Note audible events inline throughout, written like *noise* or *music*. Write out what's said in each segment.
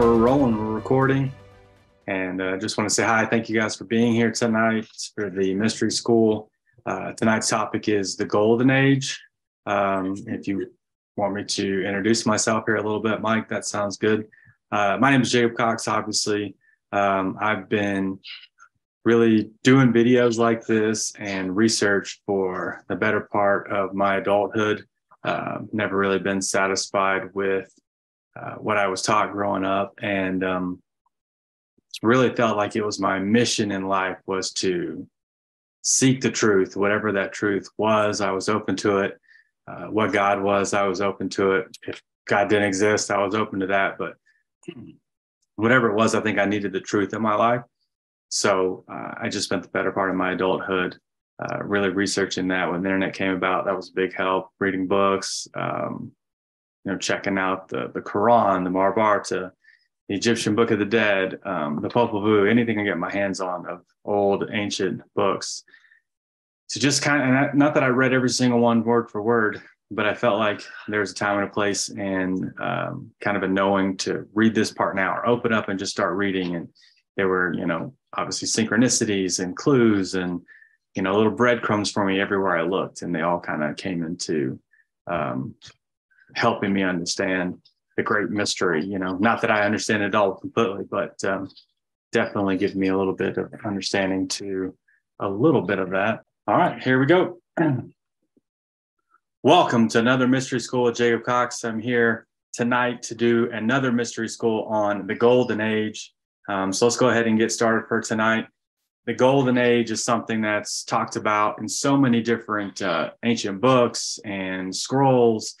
we're rolling, we're recording. And I uh, just want to say hi. Thank you guys for being here tonight for the mystery school. Uh, tonight's topic is the golden age. Um, if you want me to introduce myself here a little bit, Mike, that sounds good. Uh, my name is Jacob Cox, obviously. Um, I've been really doing videos like this and research for the better part of my adulthood. Uh, never really been satisfied with uh, what I was taught growing up, and um, really felt like it was my mission in life was to seek the truth, whatever that truth was. I was open to it. Uh, what God was, I was open to it. If God didn't exist, I was open to that. But whatever it was, I think I needed the truth in my life. So uh, I just spent the better part of my adulthood uh, really researching that. When the internet came about, that was a big help. Reading books, um, you know, checking out the the Quran, the Mahabharata, the Egyptian Book of the Dead, um, the Popol Vuh, anything I get my hands on of old ancient books. To just kind of not that I read every single one word for word, but I felt like there was a time and a place and um, kind of a knowing to read this part now or open up and just start reading. And there were, you know, obviously synchronicities and clues and, you know, little breadcrumbs for me everywhere I looked. And they all kind of came into um, helping me understand the great mystery. You know, not that I understand it all completely, but um, definitely give me a little bit of understanding to a little bit of that. All right, here we go. *clears throat* Welcome to another mystery school with Jacob Cox. I'm here tonight to do another mystery school on the golden age. Um, so let's go ahead and get started for tonight. The golden age is something that's talked about in so many different uh, ancient books and scrolls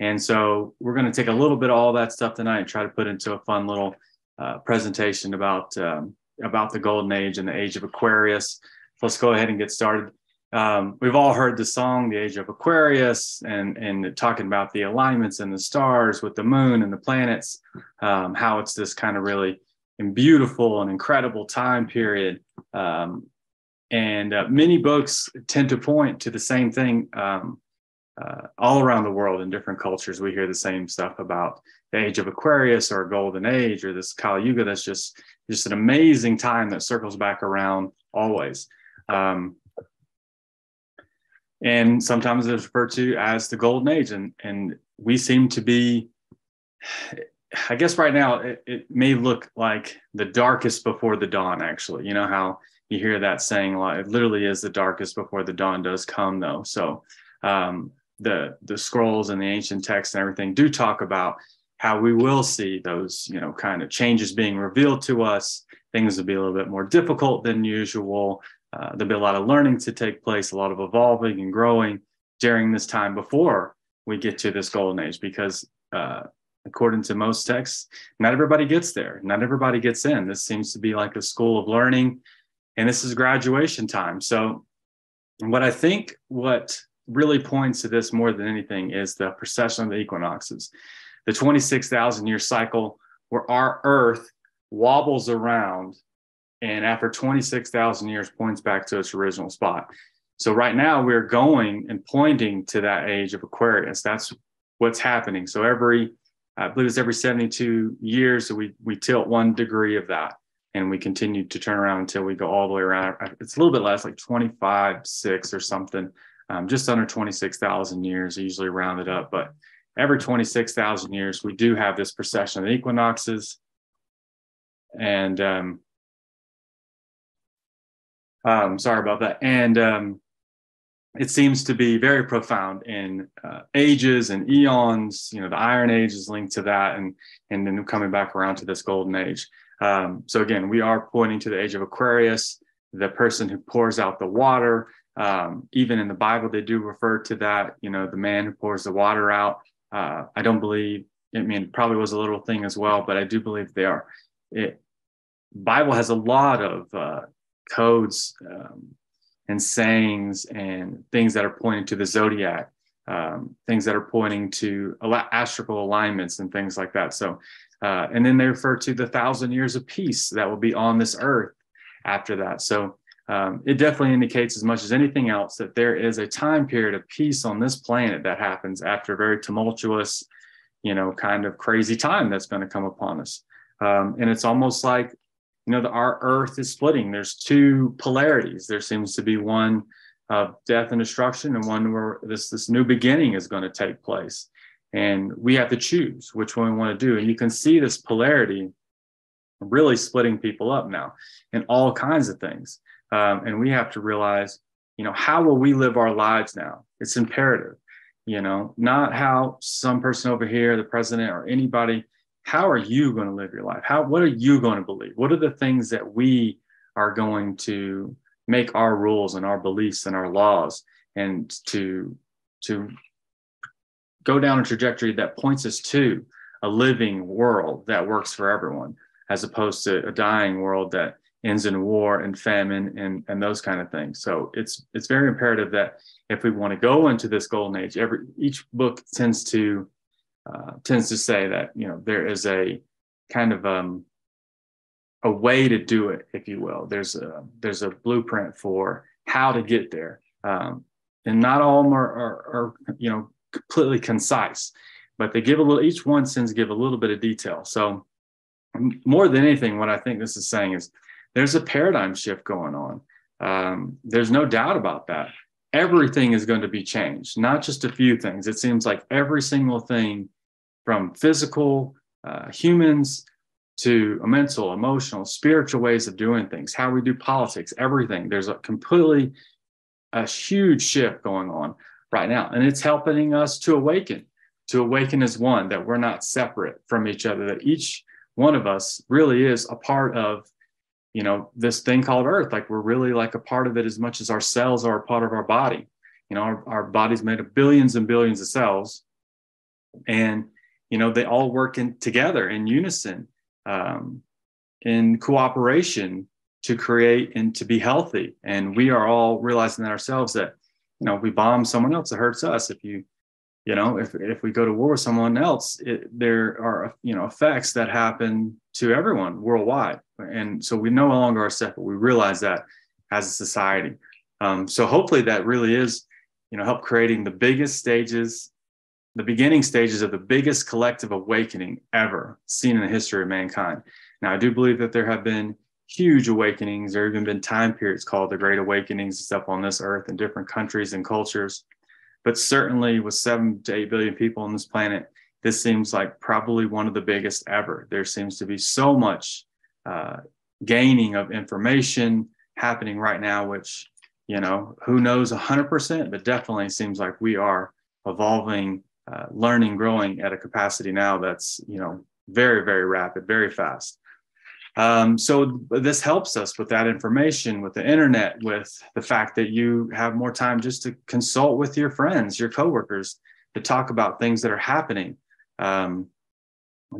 and so we're going to take a little bit of all that stuff tonight and try to put into a fun little uh, presentation about um, about the golden age and the age of Aquarius. Let's go ahead and get started. Um, we've all heard the song "The Age of Aquarius" and and talking about the alignments and the stars with the moon and the planets, um, how it's this kind of really beautiful and incredible time period. Um, and uh, many books tend to point to the same thing um, uh, all around the world in different cultures, we hear the same stuff about the age of Aquarius or a golden age or this Kali Yuga. That's just just an amazing time that circles back around always. Um, and sometimes it's referred to as the golden age. And, and we seem to be, I guess right now, it, it may look like the darkest before the dawn, actually. You know how you hear that saying a lot. It literally is the darkest before the dawn does come, though. So um, the the scrolls and the ancient texts and everything do talk about how we will see those you know kind of changes being revealed to us. Things will be a little bit more difficult than usual. Uh, there'll be a lot of learning to take place a lot of evolving and growing during this time before we get to this golden age because uh, according to most texts not everybody gets there. Not everybody gets in. This seems to be like a school of learning and this is graduation time. So what i think what really points to this more than anything is the precession of the equinoxes, the 26,000 year cycle where our Earth wobbles around and after 26,000 years points back to its original spot. So right now we're going and pointing to that age of Aquarius. That's what's happening. So every, I believe it's every 72 years, we we tilt one degree of that, and we continue to turn around until we go all the way around. It's a little bit less, like 25, six or something um, just under 26,000 years, usually rounded up, but every 26,000 years, we do have this precession of equinoxes. And um, um, sorry about that. And um, it seems to be very profound in uh, ages and eons. You know, the Iron Age is linked to that, and and then coming back around to this Golden Age. Um, so again, we are pointing to the age of Aquarius, the person who pours out the water, um, even in the Bible, they do refer to that, you know, the man who pours the water out. Uh, I don't believe, I mean, probably was a little thing as well, but I do believe they are. It, Bible has a lot of uh, codes um, and sayings and things that are pointing to the zodiac, um, things that are pointing to astral alignments and things like that. So, uh, and then they refer to the thousand years of peace that will be on this earth after that. So, um, it definitely indicates as much as anything else that there is a time period of peace on this planet that happens after a very tumultuous, you know, kind of crazy time that's going to come upon us. Um, and it's almost like, you know, the, our earth is splitting. There's two polarities. There seems to be one of death and destruction and one where this, this new beginning is going to take place. And we have to choose which one we want to do. And you can see this polarity really splitting people up now in all kinds of things. Um, and we have to realize, you know, how will we live our lives now? It's imperative, you know, not how some person over here, the president or anybody, how are you going to live your life? How, what are you going to believe? What are the things that we are going to make our rules and our beliefs and our laws and to, to go down a trajectory that points us to a living world that works for everyone as opposed to a dying world that ends in war and famine and, and those kind of things. So it's it's very imperative that if we want to go into this golden age, every each book tends to uh, tends to say that you know there is a kind of um, a way to do it, if you will. There's a there's a blueprint for how to get there, um, and not all of them are, are, are you know completely concise, but they give a little. Each one tends to give a little bit of detail. So more than anything, what I think this is saying is there's a paradigm shift going on. Um, there's no doubt about that. Everything is going to be changed, not just a few things. It seems like every single thing from physical, uh, humans to mental, emotional, spiritual ways of doing things, how we do politics, everything. There's a completely, a huge shift going on right now. And it's helping us to awaken, to awaken as one, that we're not separate from each other, that each one of us really is a part of you know this thing called earth like we're really like a part of it as much as our cells are a part of our body. You know our, our body's made of billions and billions of cells. And you know they all work in together in unison um, in cooperation to create and to be healthy. And we are all realizing that ourselves that you know if we bomb someone else it hurts us. If you you know if, if we go to war with someone else it, there are you know effects that happen to everyone worldwide. And so we no longer are separate. We realize that as a society. Um, so hopefully that really is you know help creating the biggest stages the beginning stages of the biggest collective awakening ever seen in the history of mankind. Now i do believe that there have been huge awakenings. There have even been time periods called the great awakenings and stuff on this earth in different countries and cultures but certainly with seven to eight billion people on this planet, this seems like probably one of the biggest ever. There seems to be so much uh, gaining of information happening right now, which, you know, who knows 100%, but definitely seems like we are evolving, uh, learning, growing at a capacity now that's, you know, very, very rapid, very fast. Um, so this helps us with that information, with the internet, with the fact that you have more time just to consult with your friends, your coworkers, to talk about things that are happening. Um,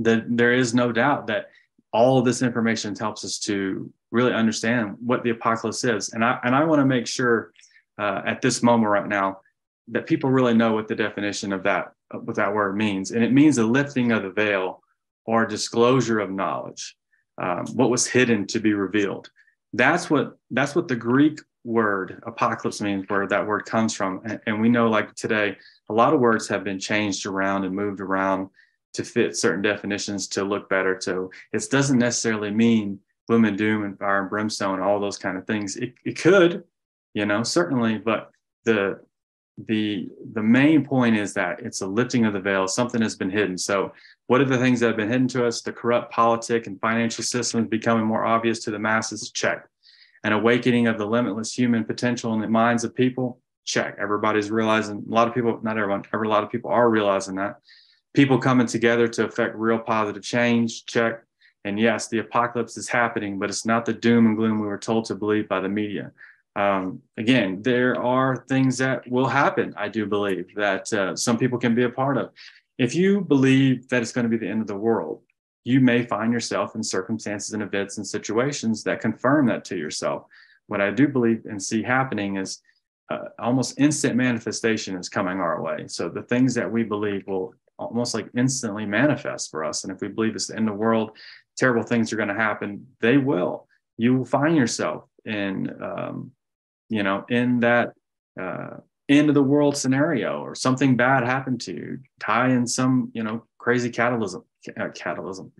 that there is no doubt that all of this information helps us to really understand what the apocalypse is. And I and I want to make sure uh, at this moment right now that people really know what the definition of that what that word means, and it means the lifting of the veil or disclosure of knowledge um, what was hidden to be revealed. That's what that's what the Greek word apocalypse means, where that word comes from. And, and we know, like today, a lot of words have been changed around and moved around to fit certain definitions to look better. So it doesn't necessarily mean gloom and doom and fire and brimstone and all those kind of things. It, it could, you know, certainly, but the the the main point is that it's a lifting of the veil. Something has been hidden. So what are the things that have been hidden to us? The corrupt politic and financial systems becoming more obvious to the masses. Check. An awakening of the limitless human potential in the minds of people. Check. Everybody's realizing a lot of people not everyone every a lot of people are realizing that. People coming together to affect real positive change. Check. And yes the apocalypse is happening but it's not the doom and gloom we were told to believe by the media um, again, there are things that will happen, I do believe, that uh, some people can be a part of. If you believe that it's going to be the end of the world, you may find yourself in circumstances and events and situations that confirm that to yourself. What I do believe and see happening is uh, almost instant manifestation is coming our way. So the things that we believe will almost like instantly manifest for us. And if we believe it's the end of the world, terrible things are going to happen, they will. You will find yourself in um, you know, in that uh, end of the world scenario or something bad happened to you, tie in some, you know, crazy catalysm, uh, catalysm,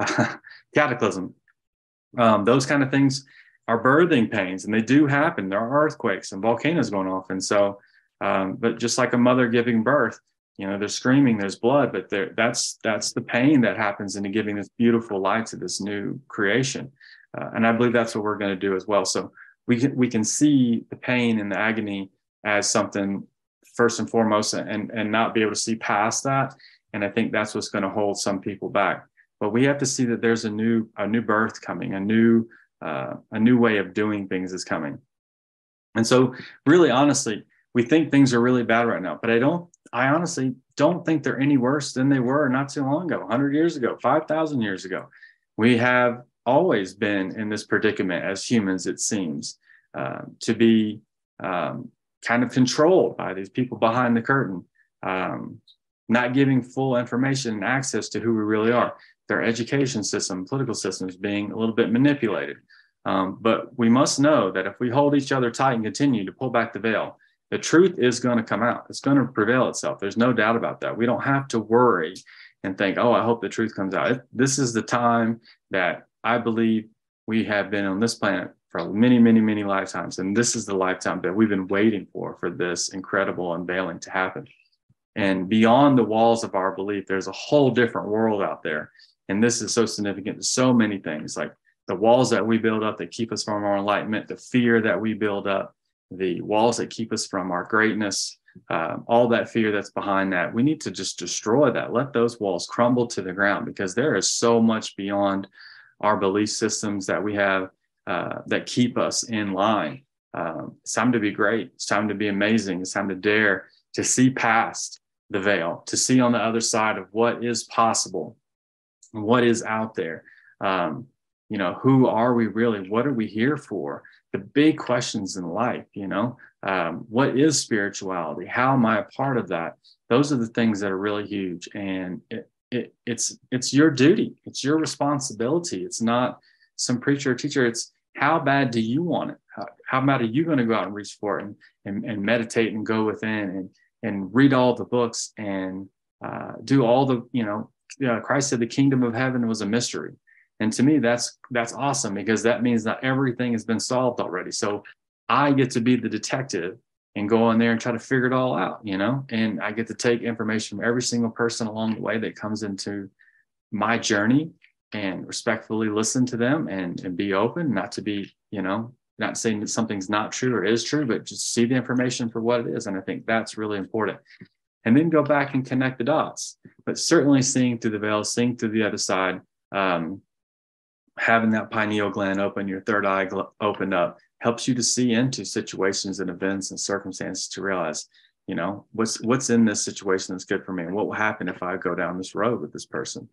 *laughs* cataclysm. Um, those kind of things are birthing pains, and they do happen. There are earthquakes and volcanoes going off, and so. Um, but just like a mother giving birth, you know, they're screaming, there's blood, but there, that's that's the pain that happens into giving this beautiful light to this new creation, uh, and I believe that's what we're going to do as well. So we can we can see the pain and the agony as something first and foremost, and and not be able to see past that. And I think that's what's going to hold some people back. But we have to see that there's a new a new birth coming, a new uh, a new way of doing things is coming. And so, really, honestly, we think things are really bad right now, but I don't. I honestly don't think they're any worse than they were not too long ago, 100 years ago, 5,000 years ago. We have always been in this predicament as humans, it seems, uh, to be um, kind of controlled by these people behind the curtain, um, not giving full information and access to who we really are their education system, political systems being a little bit manipulated. Um, but we must know that if we hold each other tight and continue to pull back the veil, the truth is going to come out. It's going to prevail itself. There's no doubt about that. We don't have to worry and think, oh, I hope the truth comes out. This is the time that I believe we have been on this planet for many, many, many lifetimes. And this is the lifetime that we've been waiting for, for this incredible unveiling to happen. And beyond the walls of our belief, there's a whole different world out there and this is so significant to so many things like the walls that we build up that keep us from our enlightenment, the fear that we build up, the walls that keep us from our greatness, um, all that fear that's behind that. We need to just destroy that. Let those walls crumble to the ground because there is so much beyond our belief systems that we have uh, that keep us in line. Um, it's time to be great. It's time to be amazing. It's time to dare to see past the veil, to see on the other side of what is possible what is out there. Um, you know who are we really? What are we here for? The big questions in life you know? Um, what is spirituality? How am i a part of that? Those are the things that are really huge. And it, it, it's it's your duty it's your responsibility it's not some preacher or teacher it's how bad do you want it how, how bad are you going to go out and reach for it and, and, and meditate and go within and and read all the books and uh, do all the you know uh, Christ said the kingdom of heaven was a mystery. And to me, that's that's awesome because that means that everything has been solved already. So I get to be the detective and go in there and try to figure it all out, you know, and I get to take information from every single person along the way that comes into my journey and respectfully listen to them and, and be open, not to be, you know, not saying that something's not true or is true, but just see the information for what it is. And I think that's really important and then go back and connect the dots. But certainly seeing through the veil, seeing through the other side, um, having that pineal gland open, your third eye gl- opened up, helps you to see into situations and events and circumstances to realize, you know, what's what's in this situation that's good for me, and what will happen if I go down this road with this person.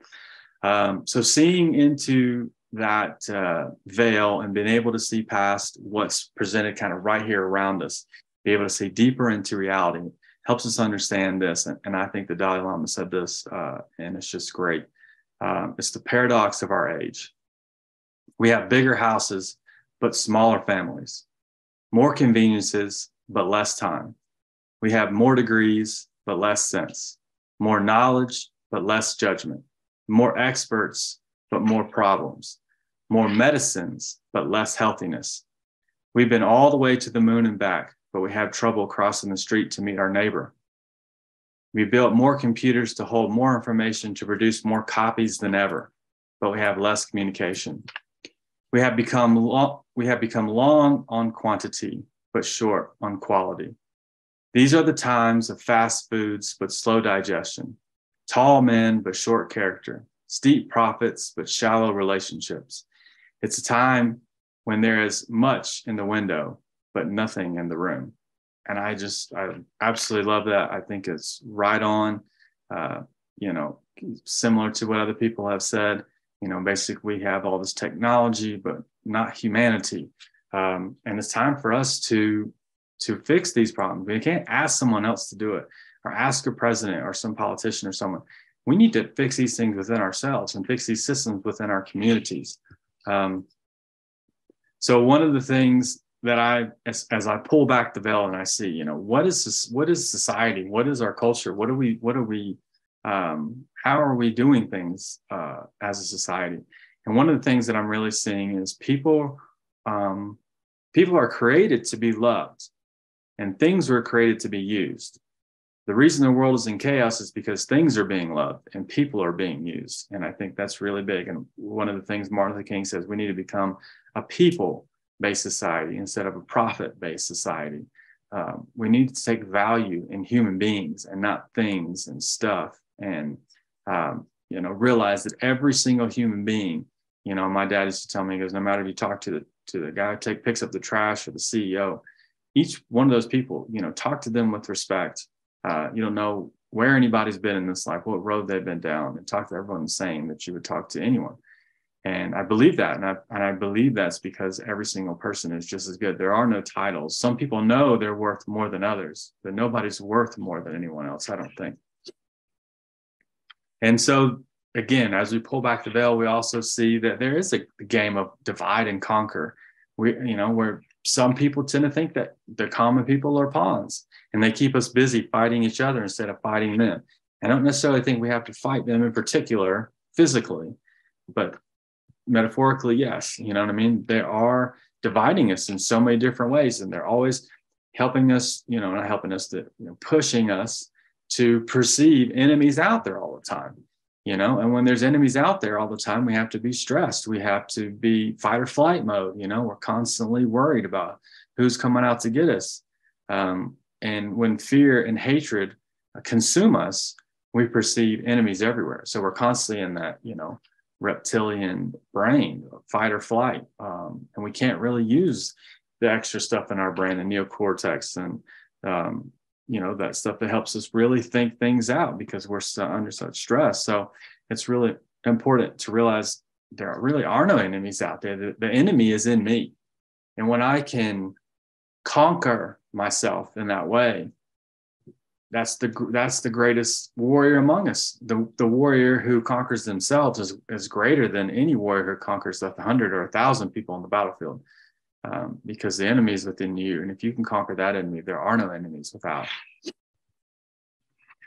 Um, so seeing into that uh, veil and being able to see past what's presented kind of right here around us, be able to see deeper into reality helps us understand this. And, and I think the Dalai Lama said this, uh, and it's just great. Um, it's the paradox of our age. We have bigger houses, but smaller families, more conveniences, but less time. We have more degrees, but less sense, more knowledge, but less judgment, more experts, but more problems, more medicines, but less healthiness. We've been all the way to the moon and back, but we have trouble crossing the street to meet our neighbor. We built more computers to hold more information to produce more copies than ever, but we have less communication. We have become long, we have become long on quantity, but short on quality. These are the times of fast foods, but slow digestion, tall men, but short character, steep profits, but shallow relationships. It's a time when there is much in the window, but nothing in the room. And I just, I absolutely love that. I think it's right on, uh, you know, similar to what other people have said. You know, basically, we have all this technology, but not humanity. Um, and it's time for us to to fix these problems. We can't ask someone else to do it, or ask a president or some politician or someone. We need to fix these things within ourselves and fix these systems within our communities. Um, so one of the things that I, as, as I pull back the veil and I see, you know, what is this, what is society? What is our culture? What are we, what are we um, how are we doing things uh, as a society? And one of the things that I'm really seeing is people um, people are created to be loved, and things were created to be used. The reason the world is in chaos is because things are being loved and people are being used. And I think that's really big. And one of the things Martin Luther King says we need to become a people based society instead of a profit based society. Um, we need to take value in human beings and not things and stuff and um, you know realize that every single human being you know my dad used to tell me he goes no matter if you talk to the to the guy who take picks up the trash or the ceo each one of those people you know talk to them with respect uh, you don't know where anybody's been in this life what road they've been down and talk to everyone the same that you would talk to anyone and I believe that. And I, and I believe that's because every single person is just as good. There are no titles. Some people know they're worth more than others, but nobody's worth more than anyone else, I don't think. And so, again, as we pull back the veil, we also see that there is a game of divide and conquer. We, you know, where some people tend to think that the common people are pawns and they keep us busy fighting each other instead of fighting them. I don't necessarily think we have to fight them in particular physically, but metaphorically, yes. You know what I mean? They are dividing us in so many different ways, and they're always helping us, you know, not helping us to, you know, pushing us to perceive enemies out there all the time. You know, and when there's enemies out there all the time, we have to be stressed. We have to be fight or flight mode. You know, we're constantly worried about who's coming out to get us. Um, and when fear and hatred consume us, we perceive enemies everywhere. So we're constantly in that, you know, reptilian brain, fight or flight. Um, and we can't really use the extra stuff in our brain, the neocortex and, um, you know, that stuff that helps us really think things out because we're so under such stress. So it's really important to realize there really are no enemies out there. The, the enemy is in me. And when I can conquer myself in that way, that's the that's the greatest warrior among us. The the warrior who conquers themselves is, is greater than any warrior who conquers a hundred or a thousand people on the battlefield, um, because the enemy is within you, and if you can conquer that enemy, there are no enemies without.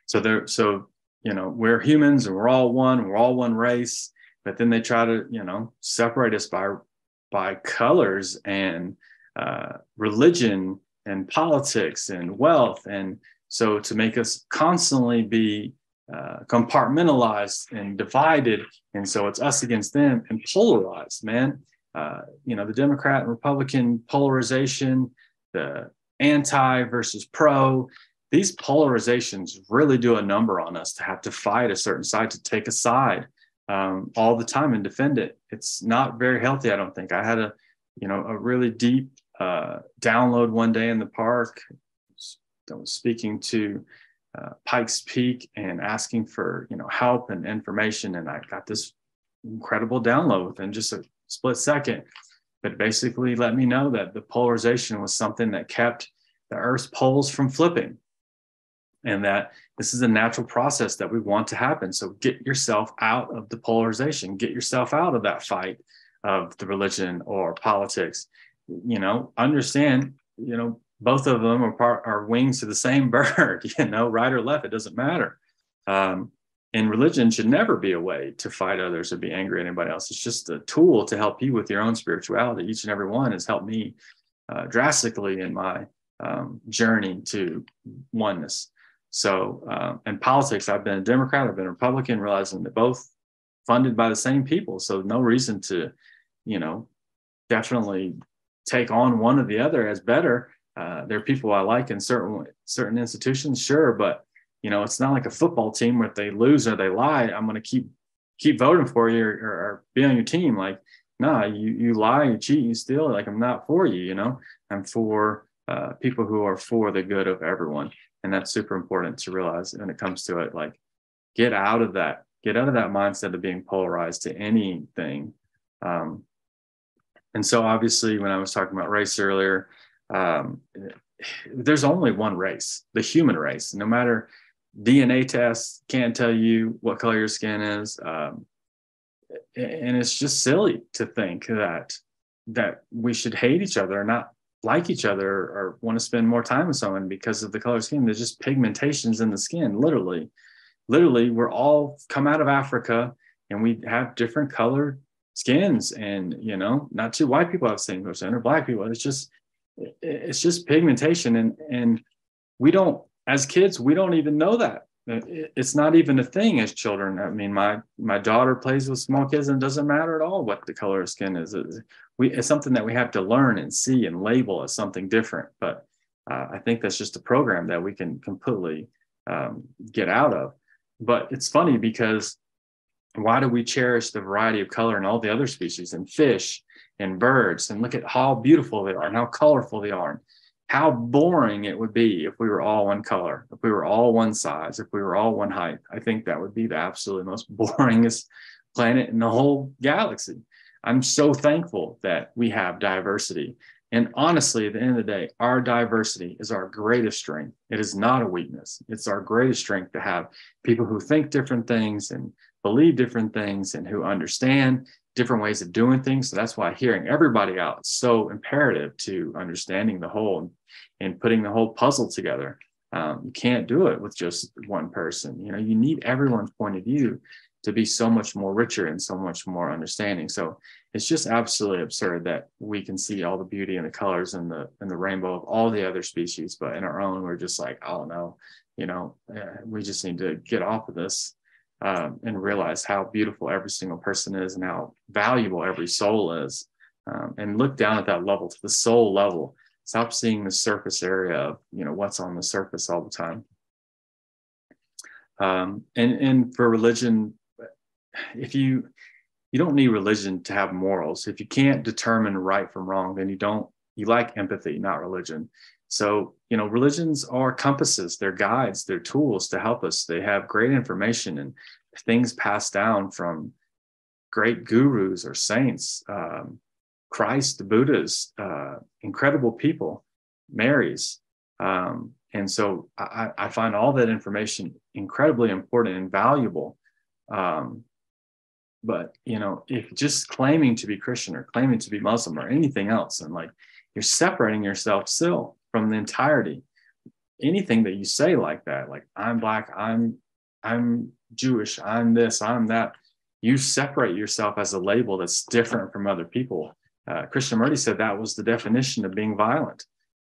So there, so you know, we're humans and we're all one. We're all one race, but then they try to you know separate us by by colors and uh, religion and politics and wealth and so to make us constantly be uh, compartmentalized and divided, and so it's us against them and polarized, man. Uh, you know, the Democrat and Republican polarization, the anti versus pro, these polarizations really do a number on us to have to fight a certain side, to take a side um, all the time and defend it. It's not very healthy, I don't think. I had a, you know, a really deep uh, download one day in the park that was speaking to uh, Pikes Peak and asking for you know help and information, and I got this incredible download within just a split second. But basically, let me know that the polarization was something that kept the Earth's poles from flipping, and that this is a natural process that we want to happen. So get yourself out of the polarization, get yourself out of that fight of the religion or politics. You know, understand. You know, both of them are part are wings to the same *laughs* bird you know right or left it doesn't matter um, and religion should never be a way to fight others or be angry at anybody else. It's just a tool to help you with your own spirituality. Each and every one has helped me uh, drastically in my um, journey to oneness. So uh, in politics i've been a democrat i've been a republican realizing that both funded by the same people. So no reason to you know definitely take on one or the other as better. Uh, there are people I like in certain certain institutions, sure, but you know, it's not like a football team where if they lose or they lie, I'm going to keep keep voting for you or, or, be on your team. Like, nah, you you lie, you cheat, you steal. Like, I'm not for you. You know, I'm for uh, people who are for the good of everyone, and that's super important to realize when it comes to it. Like, get out of that, get out of that mindset of being polarized to anything. Um, and so, obviously, when I was talking about race earlier, um, there's only one race, the human race. No matter DNA tests can't tell you what color your skin is, um, and it's just silly to think that that we should hate each other or not like each other or want to spend more time with someone because of the color of skin. There's just pigmentations in the skin, literally. literally we're all come out of Africa and we have different colored skins and you know not two white people have the same percent or black people it's just it's just pigmentation and and we don't as kids we don't even know that. It's not even a thing as children. I mean my my daughter plays with small kids and it doesn't matter at all what the color of skin is. It's, we, it's something that we have to learn and see and label as something different. But uh, i think that's just a program that we can completely um, get out of. But it's funny because why do we cherish the variety of color in all the other species and fish and birds and look at how beautiful they are and how colorful they are how boring it would be if we were all one color if we were all one size if we were all one height i think that would be the absolutely most *laughs* boringest planet in the whole galaxy i'm so thankful that we have diversity and honestly, at the end of the day, our diversity is our greatest strength. It is not a weakness. It's our greatest strength to have people who think different things and believe different things and who understand different ways of doing things. So that's why hearing everybody out is so imperative to understanding the whole and putting the whole puzzle together. Um, you can't do it with just one person. You know, you need everyone's point of view to be so much more richer and so much more understanding. So it's just absolutely absurd that we can see all the beauty and the colors and the and the rainbow of all the other species, but in our own, we're just like, oh no, you know, uh, we just need to get off of this um, and realize how beautiful every single person is and how valuable every soul is, um, and look down at that level to the soul level. Stop seeing the surface area of you know what's on the surface all the time. Um, and and for religion if you you don't need religion to have morals. If you can't determine right from wrong, then you don't you like empathy, not religion. So, you know, religions are compasses, they're guides, they're tools to help us. They have great information and things passed down from great gurus or saints, um, Christ, the Buddhas, uh, incredible people, Marys. Um, and so I, I, find all that information incredibly important and valuable. Um, but you know, if just claiming to be Christian or claiming to be Muslim or anything else, and like you're separating yourself still from the entirety. Anything that you say like that, like I'm black, I'm I'm Jewish, I'm this, I'm that, you separate yourself as a label that's different from other people. Uh, Krishnamurti said that was the definition of being violent.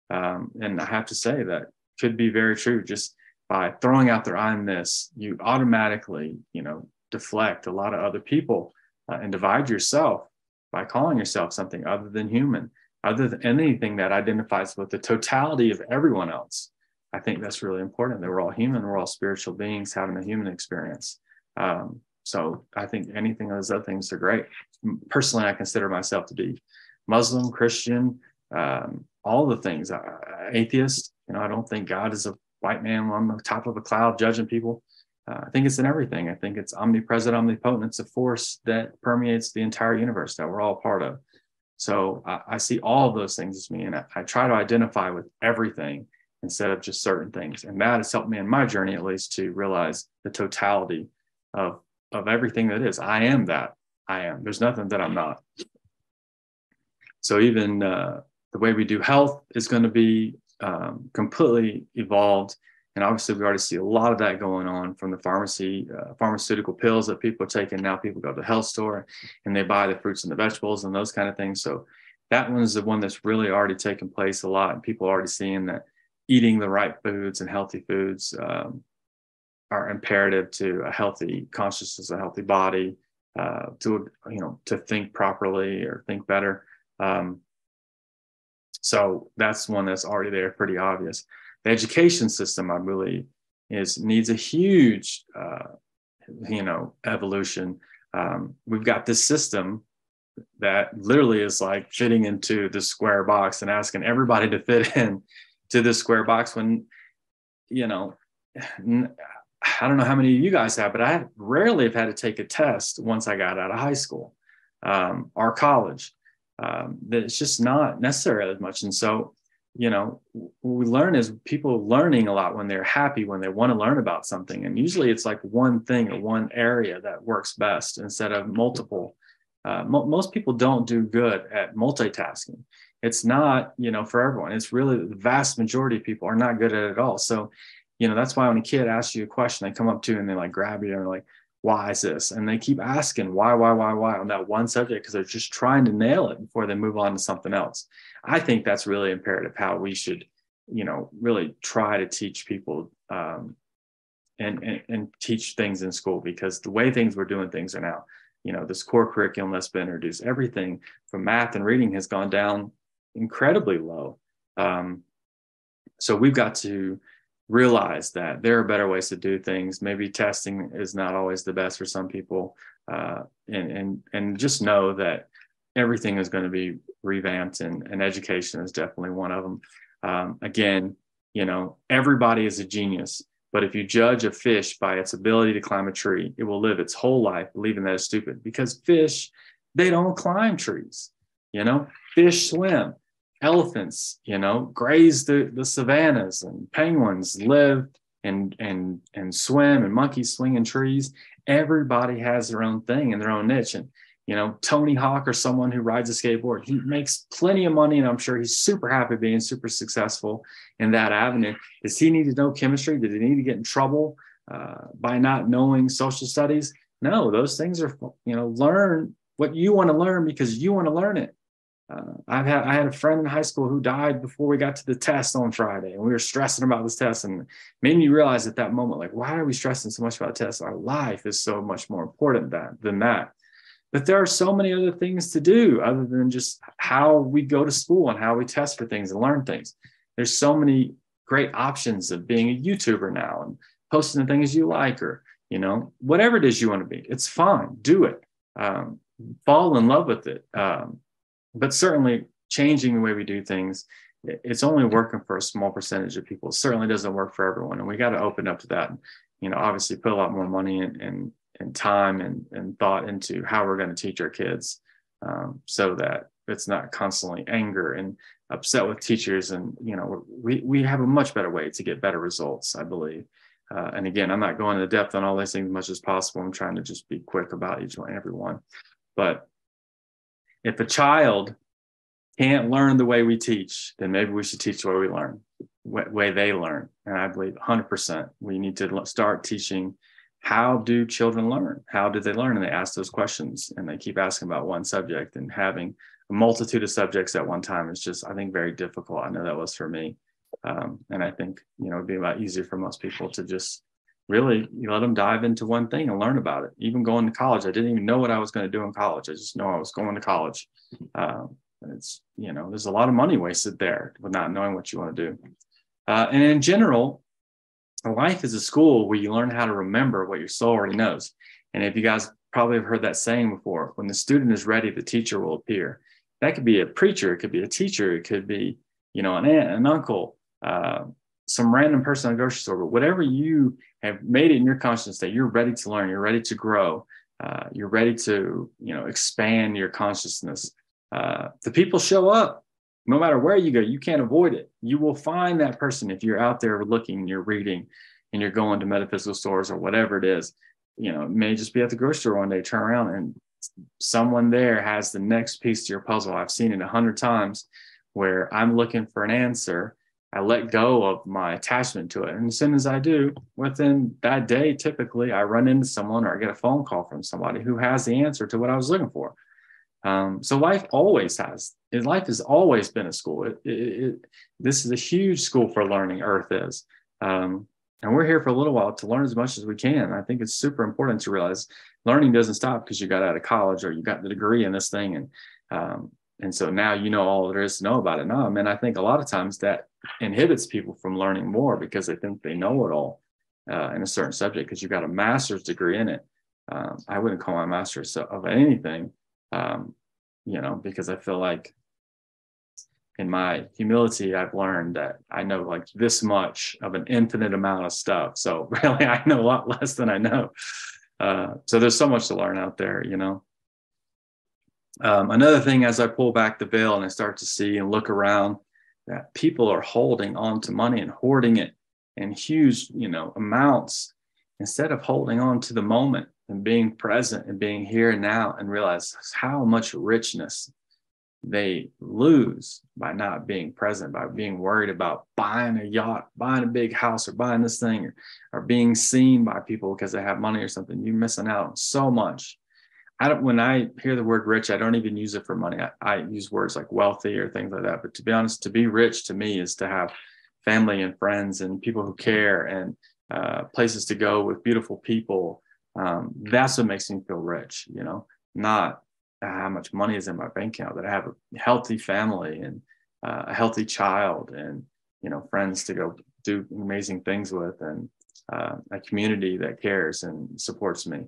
Um, and I have to say that could be very true. Just by throwing out there, I'm this, you automatically, you know, deflect a lot of other people uh, and divide yourself by calling yourself something other than human, other than anything that identifies with the totality of everyone else. I think that's really important that we're all human, we're all spiritual beings having a human experience. Um, so I think anything of those other things are great. Personally, I consider myself to be Muslim, Christian, um, all the things. Uh, atheist, you know, I don't think God is a white man on the top of a cloud judging people. Uh, I think it's in everything. I think it's omnipresent, omnipotent. It's a force that permeates the entire universe that we're all part of. So I, I see all of those things as me, and I, I, try to identify with everything instead of just certain things. And that has helped me in my journey, at least, to realize the totality of of everything that is. I am that. I am. There's nothing that I'm not. So even uh, the way we do health is going to be um, completely evolved and obviously, we already see a lot of that going on from the pharmacy, uh, pharmaceutical pills that people are taking. Now people go to the health store and they buy the fruits and the vegetables and those kind of things. So that one is the one that's really already taken place a lot. And people are already seeing that eating the right foods and healthy foods um, are imperative to a healthy consciousness, a healthy body, uh, to you know to think properly or think better. Um, so that's one that's already there, pretty obvious the education system, I believe, is needs a huge, uh, you know, evolution. Um, we've got this system that literally is like fitting into the square box and asking everybody to fit *laughs* in to this square box when, you know, I don't know how many of you guys have, but I rarely have had to take a test once I got out of high school um, or college. Um, it's just not necessary as much. And so you know we learn is people learning a lot when they're happy when they want to learn about something. And usually it's like one thing or one area that works best instead of multiple. Uh, mo- most people don't do good at multitasking. It's not you know for everyone. It's really the vast majority of people are not good at it at all. So you know, that's why when a kid asks you a question, they come up to you and they like grab you and they're like, why is this? And they keep asking why, why, why, why on that one subject because they're just trying to nail it before they move on to something else. I think that's really imperative how we should, you know, really try to teach people um, and, and, and teach things in school because the way things we're doing things are now, you know, this core curriculum that's been introduced, everything from math and reading has gone down incredibly low. Um, so we've got to realize that there are better ways to do things. Maybe testing is not always the best for some people, uh, and and and just know that everything is going to be revamped, and, and education is definitely one of them. Um, again, you know, everybody is a genius, but if you judge a fish by its ability to climb a tree, it will live its whole life believing that it's stupid because fish they don't climb trees. You know, fish swim elephants, you know, graze the, the savannas and penguins live and and and swim and monkeys swing in trees. Everybody has their own thing and their own niche. And you know, Tony Hawk or someone who rides a skateboard, he makes plenty of money and I'm sure he's super happy being super successful in that avenue. Does he need to know chemistry? Did he need to get in trouble uh, by not knowing social studies? No, those things are, you know, learn what you want to learn because you want to learn it. Uh, I've had I had a friend in high school who died before we got to the test on Friday, and we were stressing about this test, and made me realize at that moment, like, why are we stressing so much about tests? Our life is so much more important that, than that. But there are so many other things to do other than just how we go to school and how we test for things and learn things. There's so many great options of being a YouTuber now and posting the things you like, or you know, whatever it is you want to be. It's fine. Do it. Um, fall in love with it. Um, but certainly changing the way we do things it's only working for a small percentage of people. It certainly doesn't work for everyone and we got to open up to that you know obviously put a lot more money and and, and time and, and thought into how we're going to teach our kids um, so that it's not constantly anger and upset with teachers and you know we, we have a much better way to get better results i believe. Uh, and again i'm not going into depth on all these things as much as possible. I'm trying to just be quick about each one every one. But if a child can't learn the way we teach, then maybe we should teach the way we learn, way they learn. And I believe 100% we need to start teaching how do children learn? How do they learn? And they ask those questions and they keep asking about one subject and having a multitude of subjects at one time is just, I think, very difficult. I know that was for me. Um, and I think, you know, it'd be a lot easier for most people to just really you let them dive into one thing and learn about it. Even going to college, I didn't even know what I was going to do in college. I just know I was going to college. Um, it's you know there's a lot of money wasted there with not knowing what you want to do. Uh, and in general, life is a school where you learn how to remember what your soul already knows. And if you guys probably have heard that saying before, when the student is ready, the teacher will appear. That could be a preacher, it could be a teacher, it could be you know an aunt, an uncle, uh, some random person at the grocery store, but whatever you have made it in your conscience that you're ready to learn, you're ready to grow, uh, you're ready to, you know, expand your consciousness. Uh, the people show up no matter where you go. You can't avoid it. You will find that person if you're out there looking, you're reading, and you're going to metaphysical stores or whatever it is. You know, it may just be at the grocery store one day, turn around and someone there has the next piece to your puzzle. I've seen it a hundred times where I'm looking for an answer I let go of my attachment to it. And as soon as I do, within that day, typically I run into someone or I get a phone call from somebody who has the answer to what I was looking for. Um, so life always has, life has always been a school. It, it, it, this is a huge school for learning, Earth is. Um, and we're here for a little while to learn as much as we can. I think it's super important to realize learning doesn't stop because you got out of college or you got the degree in this thing. And um, and so now you know all there is to know about it. No, I mean, I think a lot of times that inhibits people from learning more because they think they know it all uh, in a certain subject because you've got a master's degree in it. Um, I wouldn't call my master's of anything, um, you know, because I feel like in my humility, I've learned that I know like this much of an infinite amount of stuff. So *laughs* really, I know a lot less than I know. Uh, so there's so much to learn out there, you know. Um, another thing, as I pull back the veil and I start to see and look around, that people are holding on to money and hoarding it in huge, you know, amounts instead of holding on to the moment and being present and being here and now and realize how much richness they lose by not being present, by being worried about buying a yacht, buying a big house, or buying this thing, or, or being seen by people because they have money or something. You're missing out on so much. I don't, when I hear the word rich, I don't even use it for money. I, I use words like wealthy or things like that. But to be honest, to be rich to me is to have family and friends and people who care and uh, places to go with beautiful people. Um, that's what makes me feel rich, you know, not how much money is in my bank account, that I have a healthy family and uh, a healthy child and, you know, friends to go do amazing things with and uh, a community that cares and supports me.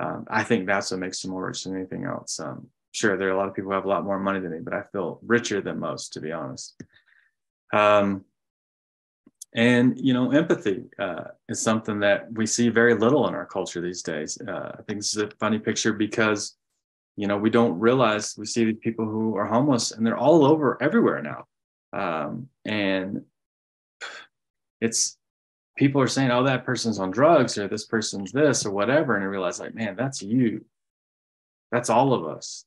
Um, I think that's what makes me more rich than anything else. Um, sure, there are a lot of people who have a lot more money than me, but I feel richer than most, to be honest. Um, and you know, empathy uh, is something that we see very little in our culture these days. Uh, I think this is a funny picture because you know we don't realize we see these people who are homeless and they're all over everywhere now um, and it's people are saying oh that person's on drugs or this person's this or whatever and i realize like man that's you. That's all of us.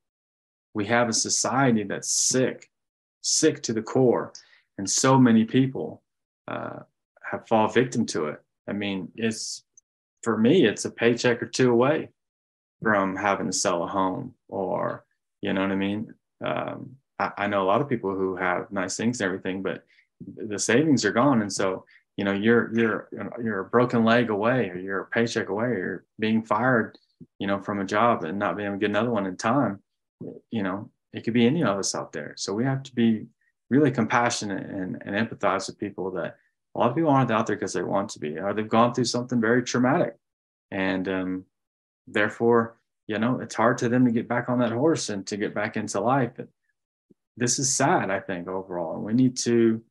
We have a society that's sick sick to the core and so many people uh, have fall victim to it. I mean it's for me it's a paycheck or two away from having to sell a home or you know what I mean. Um, I, I, know a lot of people who have nice things and everything, but the savings are gone, and so you know you're you're you're a broken leg away, or you're a paycheck away, or being fired, you know, from a job and not being able to get another one in time. You know, it could be any of us out there. So we have to be really compassionate and, and empathize with people that a lot of people aren't out there because they want to be, or they've gone through something very traumatic, and um, therefore, you know, it's hard to them to get back on that horse and to get back into life. But this is sad, I think, overall. And we need to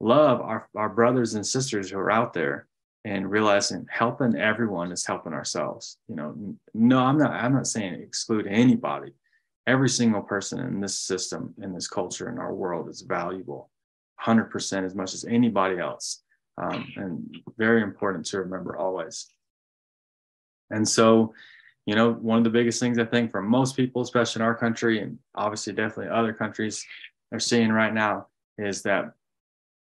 love our, our brothers and sisters who are out there and realizing helping everyone is helping ourselves. You know, no, I'm not, I'm not saying exclude anybody. Every single person in this system, in this culture, in our world is valuable 100% as much as anybody else. Um, and very important to remember always. And so, you know, one of the biggest things I think for most people, especially in our country and obviously definitely other countries, are seeing right now is that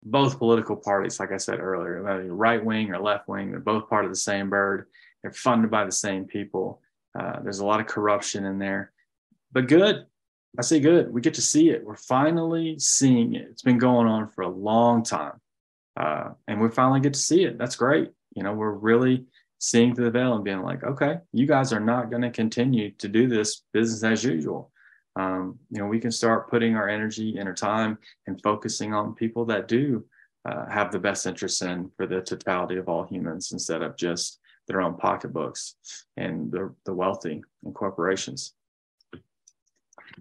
both political parties, like I said earlier, whether you're right wing or left wing, they're both part of the same bird. They're funded by the same people. Uh, there's a lot of corruption in there, but good. I say good. We get to see it. We're finally seeing it. It's been going on for a long time, uh, and we finally get to see it. That's great. You know, we're really seeing through the veil and being like, okay, you guys are not going to continue to do this business as usual. Um, you know, we can start putting our energy and our time and focusing on people that do uh, have the best interests in for the totality of all humans instead of just their own pocketbooks and the, the wealthy and corporations.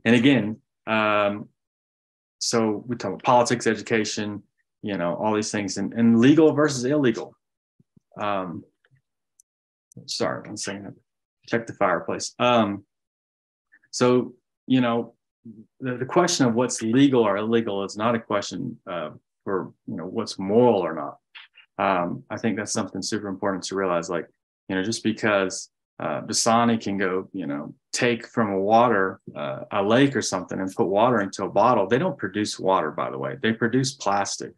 And again, um, so we talk about politics, education, you know, all these things, and, and legal versus illegal. Um, sorry, one second. Check the fireplace. Um, so, you know, the, the question of what's legal or illegal is not a question uh, for, you know, what's moral or not. Um, I think that's something super important to realize. Like, you know, just because uh, Dasani can go, you know, take from a water, uh, a lake or something and put water into a bottle, they don't produce water, by the way. They produce plastic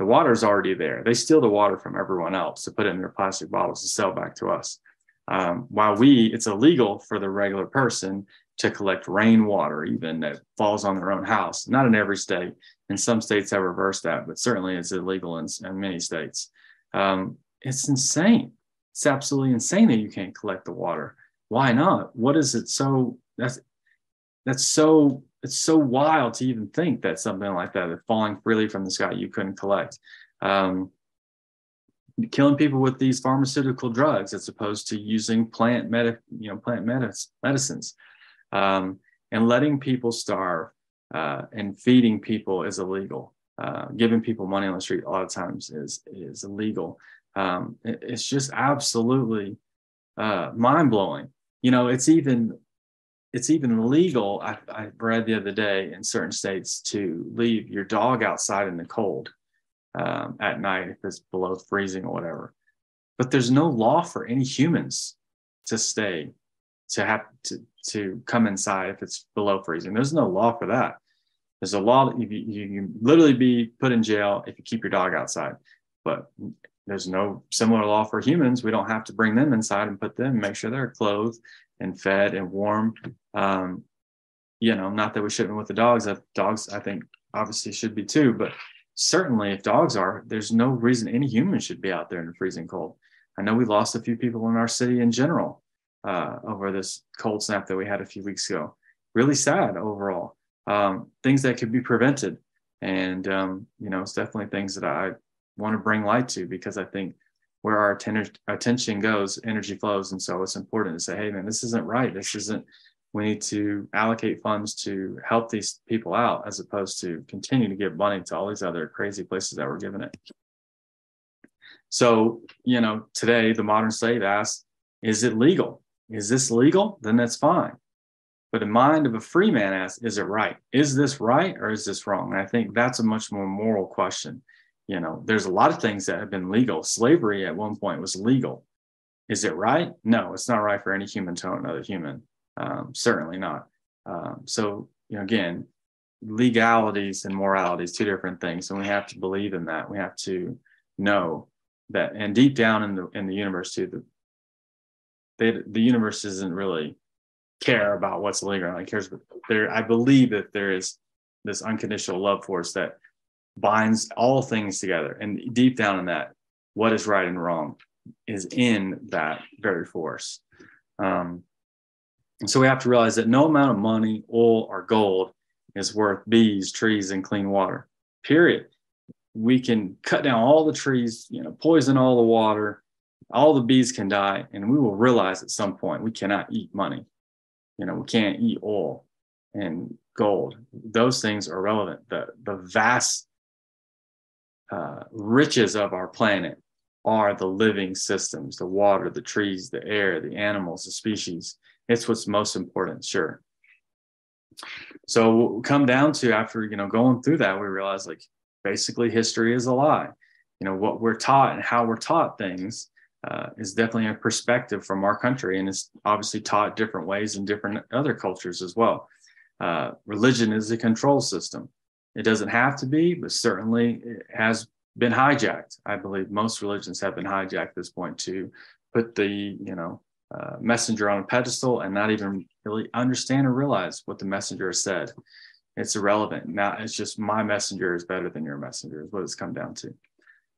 the water is already there. They steal the water from everyone else to put it in their plastic bottles to sell back to us. Um, while we, it's illegal for the regular person to collect rainwater, even that falls on their own house. Not in every state. In some states have reversed that, but certainly it's illegal in, in many states. Um, it's insane. It's absolutely insane that you can't collect the water. Why not? What is it so? That's that's so it's so wild to even think that something like that, that falling freely from the sky, you couldn't collect. Um, killing people with these pharmaceutical drugs as opposed to using plant med- you know plant medicines um, and letting people starve uh, and feeding people is illegal uh, giving people money on the street a lot of times is is illegal um, it, it's just absolutely uh, mind-blowing you know it's even it's even legal. I, I read the other day in certain states to leave your dog outside in the cold um, at night if it's below freezing or whatever. But there's no law for any humans to stay, to have to to come inside if it's below freezing. There's no law for that. There's a lot, you, you can literally be put in jail if you keep your dog outside, but there's no similar law for humans. We don't have to bring them inside and put them, make sure they're clothed and fed and warm. Um, you know, not that we shouldn't with the dogs. That dogs, I think, obviously should be too. But certainly, if dogs are, there's no reason any human should be out there in the freezing cold. I know we lost a few people in our city in general uh, over this cold snap that we had a few weeks ago. Really sad overall. Um, things that could be prevented, and um, you know, it's definitely things that I want to bring light to because I think where our atten- attention goes, energy flows. And so it's important to say, hey, man, this isn't right. This isn't, we need to allocate funds to help these people out as opposed to continue to give money to all these other crazy places that we're giving it. So, you know, today the modern slave asks, is it legal? Is this legal? Then that's fine. But the mind of a free man asks, is it right? Is this right or is this wrong? And I think that's a much more moral question you know there's a lot of things that have been legal slavery at one point was legal is it right no it's not right for any human to own another human um, certainly not um, so you know again legalities and moralities two different things and we have to believe in that we have to know that and deep down in the in the universe too the they, the universe doesn't really care about what's legal it cares but there i believe that there is this unconditional love force that binds all things together. And deep down in that, what is right and wrong is in that very force. Um, and so we have to realize that no amount of money, oil, or gold is worth bees, trees, and clean water. Period. We can cut down all the trees, you know, poison all the water, all the bees can die, and we will realize at some point we cannot eat money. You know, we can't eat oil and gold. Those things are relevant. The the vast uh, riches of our planet are the living systems the water the trees the air the animals the species it's what's most important sure so we come down to after you know going through that we realize like basically history is a lie you know what we're taught and how we're taught things uh, is definitely a perspective from our country and it's obviously taught different ways in different other cultures as well uh, religion is a control system it doesn't have to be, but certainly it has been hijacked. I believe most religions have been hijacked at this point to put the, you know, uh, messenger on a pedestal and not even really understand or realize what the messenger said. It's irrelevant. Now it's just my messenger is better than your messenger, is what it's come down to.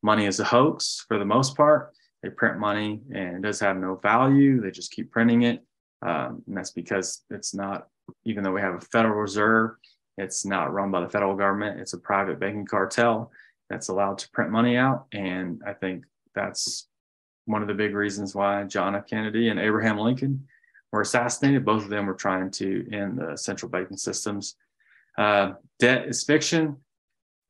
Money is a hoax for the most part. They print money and it does have no value. They just keep printing it. Um, and that's because it's not, even though we have a Federal Reserve, it's not run by the federal government. It's a private banking cartel that's allowed to print money out. And I think that's one of the big reasons why John F. Kennedy and Abraham Lincoln were assassinated. Both of them were trying to end the central banking systems. Uh, debt is fiction.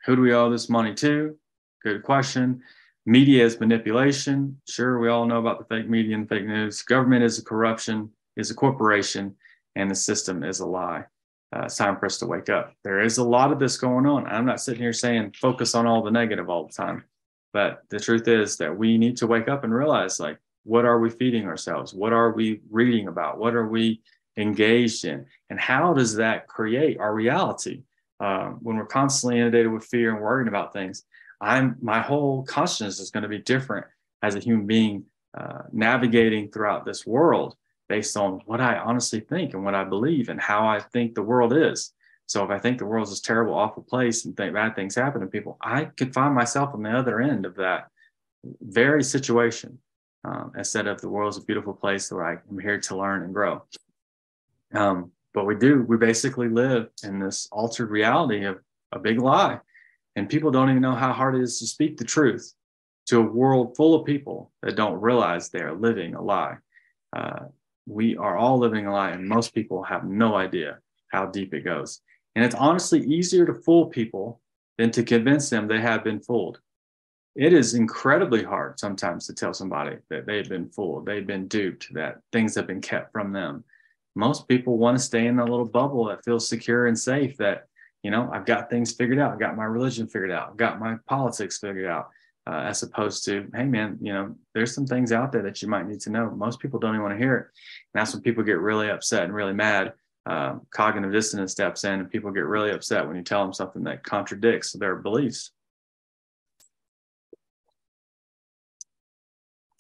Who do we owe this money to? Good question. Media is manipulation. Sure, we all know about the fake media and fake news. Government is a corruption, is a corporation, and the system is a lie uh, it's time for us to wake up. There is a lot of this going on. I'm not sitting here saying focus on all the negative all the time, but the truth is that we need to wake up and realize like, what are we feeding ourselves? What are we reading about? What are we engaged in? And how does that create our reality? Um, when we're constantly inundated with fear and worrying about things, I'm my whole consciousness is going to be different as a human being uh, navigating throughout this world based on what I honestly think and what I believe and how I think the world is. So if I think the world is this terrible, awful place and think bad things happen to people, I could find myself on the other end of that very situation um, instead of the world's a beautiful place where I am here to learn and grow. Um, but we do, we basically live in this altered reality of a big lie. And people don't even know how hard it is to speak the truth to a world full of people that don't realize they're living a lie. Uh, we are all living a lie, and most people have no idea how deep it goes. And it's honestly easier to fool people than to convince them they have been fooled. It is incredibly hard sometimes to tell somebody that they've been fooled, they've been duped, that things have been kept from them. Most people want to stay in a little bubble that feels secure and safe, that, you know, I've got things figured out, I've got my religion figured out, I've got my politics figured out uh, as opposed to, hey man, you know, there's some things out there that you might need to know. Most people don't even want to hear it. And that's when people get really upset and really mad uh, cognitive dissonance steps in and people get really upset when you tell them something that contradicts their beliefs.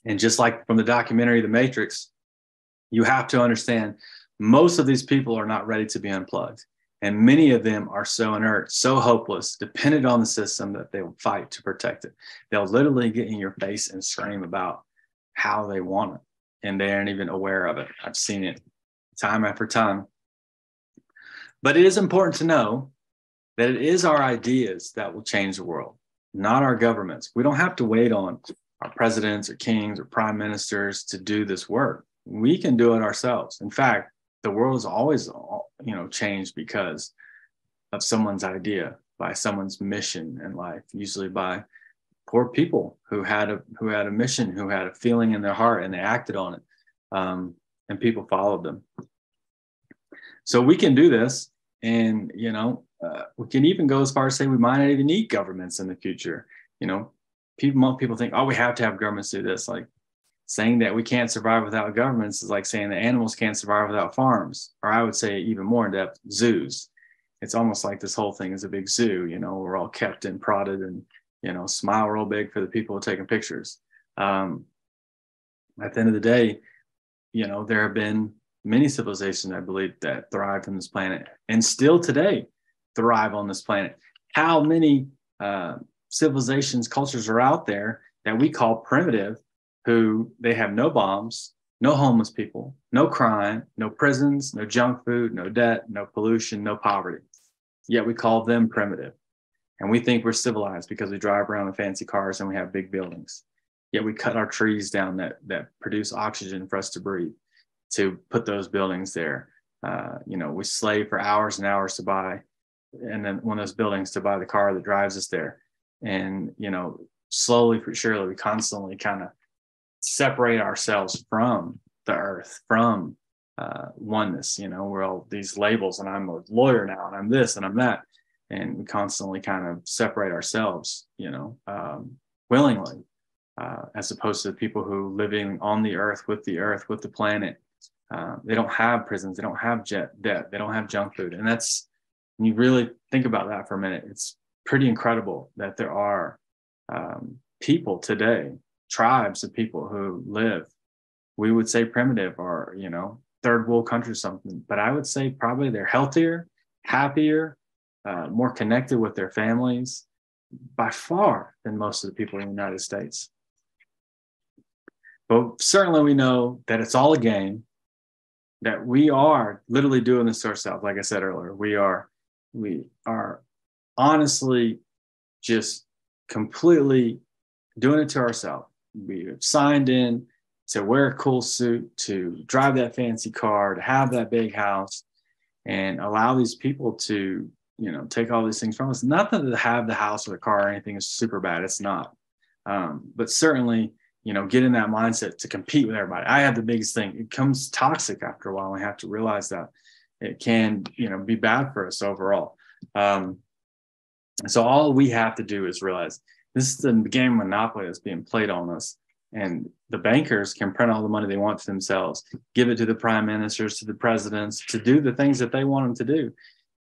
And just like from the documentary The Matrix, you have to understand most of these people are not ready to be unplugged. And many of them are so inert, so hopeless, dependent on the system that they will fight to protect it. They'll literally get in your face and scream about how they want it. And they aren't even aware of it. I've seen it time after time. But it is important to know that it is our ideas that will change the world, not our governments. We don't have to wait on our presidents or kings or prime ministers to do this work. We can do it ourselves. In fact, the world is always, you know, changed because of someone's idea, by someone's mission in life, usually by poor people who had a who had a mission, who had a feeling in their heart, and they acted on it, um, and people followed them. So we can do this, and you know, uh, we can even go as far as say we might not even need governments in the future. You know, people people think, oh, we have to have governments do this. Like saying that we can't survive without governments is like saying that animals can't survive without farms, or I would say even more in depth, zoos. It's almost like this whole thing is a big zoo. You know, we're all kept and prodded and you know smile real big for the people taking pictures. Um, at the end of the day, you know, there have been many civilizations, I believe, that thrived on this planet and still today thrive on this planet. How many uh, civilizations, cultures are out there that we call primitive, who they have no bombs, no homeless people, no crime, no prisons, no junk food, no debt, no pollution, no poverty. Yet we call them primitive. And we think we're civilized because we drive around in fancy cars and we have big buildings. Yet we cut our trees down that, that produce oxygen for us to breathe to put those buildings there. Uh, you know, we slave for hours and hours to buy, and then one of those buildings to buy the car that drives us there. And, you know, slowly but surely, we constantly kind of separate ourselves from the earth, from uh, oneness. You know, we're all these labels, and I'm a lawyer now, and I'm this, and I'm that. And we constantly kind of separate ourselves, you know, um, willingly, uh, as opposed to people who living on the earth, with the earth, with the planet, uh, they don't have prisons. They don't have jet debt. They don't have junk food. And that's, when you really think about that for a minute, it's pretty incredible that there are um, people today, tribes of people who live, we would say primitive or, you know, third world country something. But I would say probably they're healthier, happier, uh, more connected with their families by far than most of the people in the United States. But certainly we know that it's all a game that we are literally doing this to ourselves. Like I said earlier, we are we are honestly just completely doing it to ourselves. We have signed in to wear a cool suit, to drive that fancy car, to have that big house, and allow these people to, you know, take all these things from us. Not that to have the house or the car or anything is super bad. It's not. Um, but certainly you know, get in that mindset to compete with everybody. I have the biggest thing. It comes toxic after a while. We have to realize that it can, you know, be bad for us overall. Um, so all we have to do is realize this is the game monopoly that's being played on us. And the bankers can print all the money they want for themselves, give it to the prime ministers, to the presidents, to do the things that they want them to do.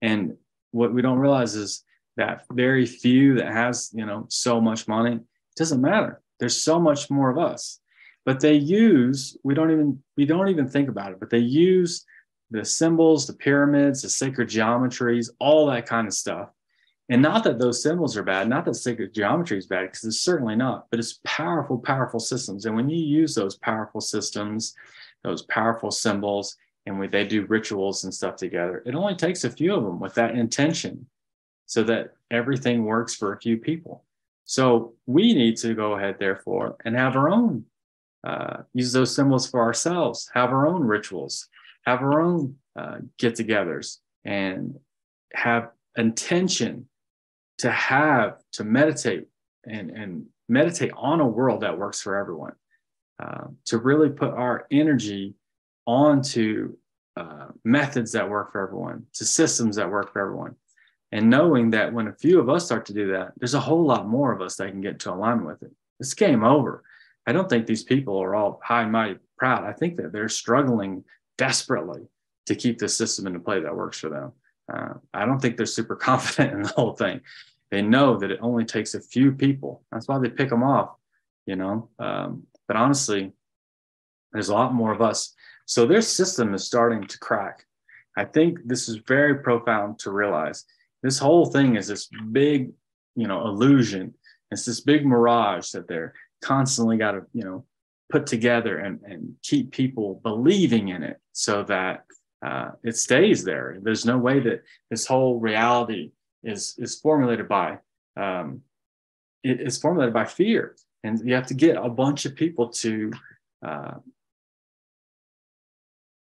And what we don't realize is that very few that has, you know, so much money doesn't matter there's so much more of us. But they use, we don't even, we don't even think about it, but they use the symbols, the pyramids, the sacred geometries, all that kind of stuff. And not that those symbols are bad, not that sacred geometry is bad, because it's certainly not, but it's powerful, powerful systems. And when you use those powerful systems, those powerful symbols, and when they do rituals and stuff together, it only takes a few of them with that intention so that everything works for a few people. So we need to go ahead, therefore, and have our own, uh, use those symbols for ourselves, have our own rituals, have our own uh, get togethers, and have intention to have, to meditate and, and meditate on a world that works for everyone, uh, to really put our energy onto uh, methods that work for everyone, to systems that work for everyone and knowing that when a few of us start to do that, there's a whole lot more of us that can get into alignment with it. It's game over. I don't think these people are all high and mighty proud. I think that they're struggling desperately to keep the system in into play that works for them. Uh, I don't think they're super *laughs* confident in the whole thing. They know that it only takes a few people. That's why they pick them off, you know. Um, but honestly, there's a lot more of us. So their system is starting to crack. I think this is very profound to realize. This whole thing is this big, you know, illusion. It's this big mirage that they're constantly got to, you know, put together and, and keep people believing in it so that uh, it stays there. There's no way that this whole reality is is formulated by um, it is formulated by fear, and you have to get a bunch of people to uh,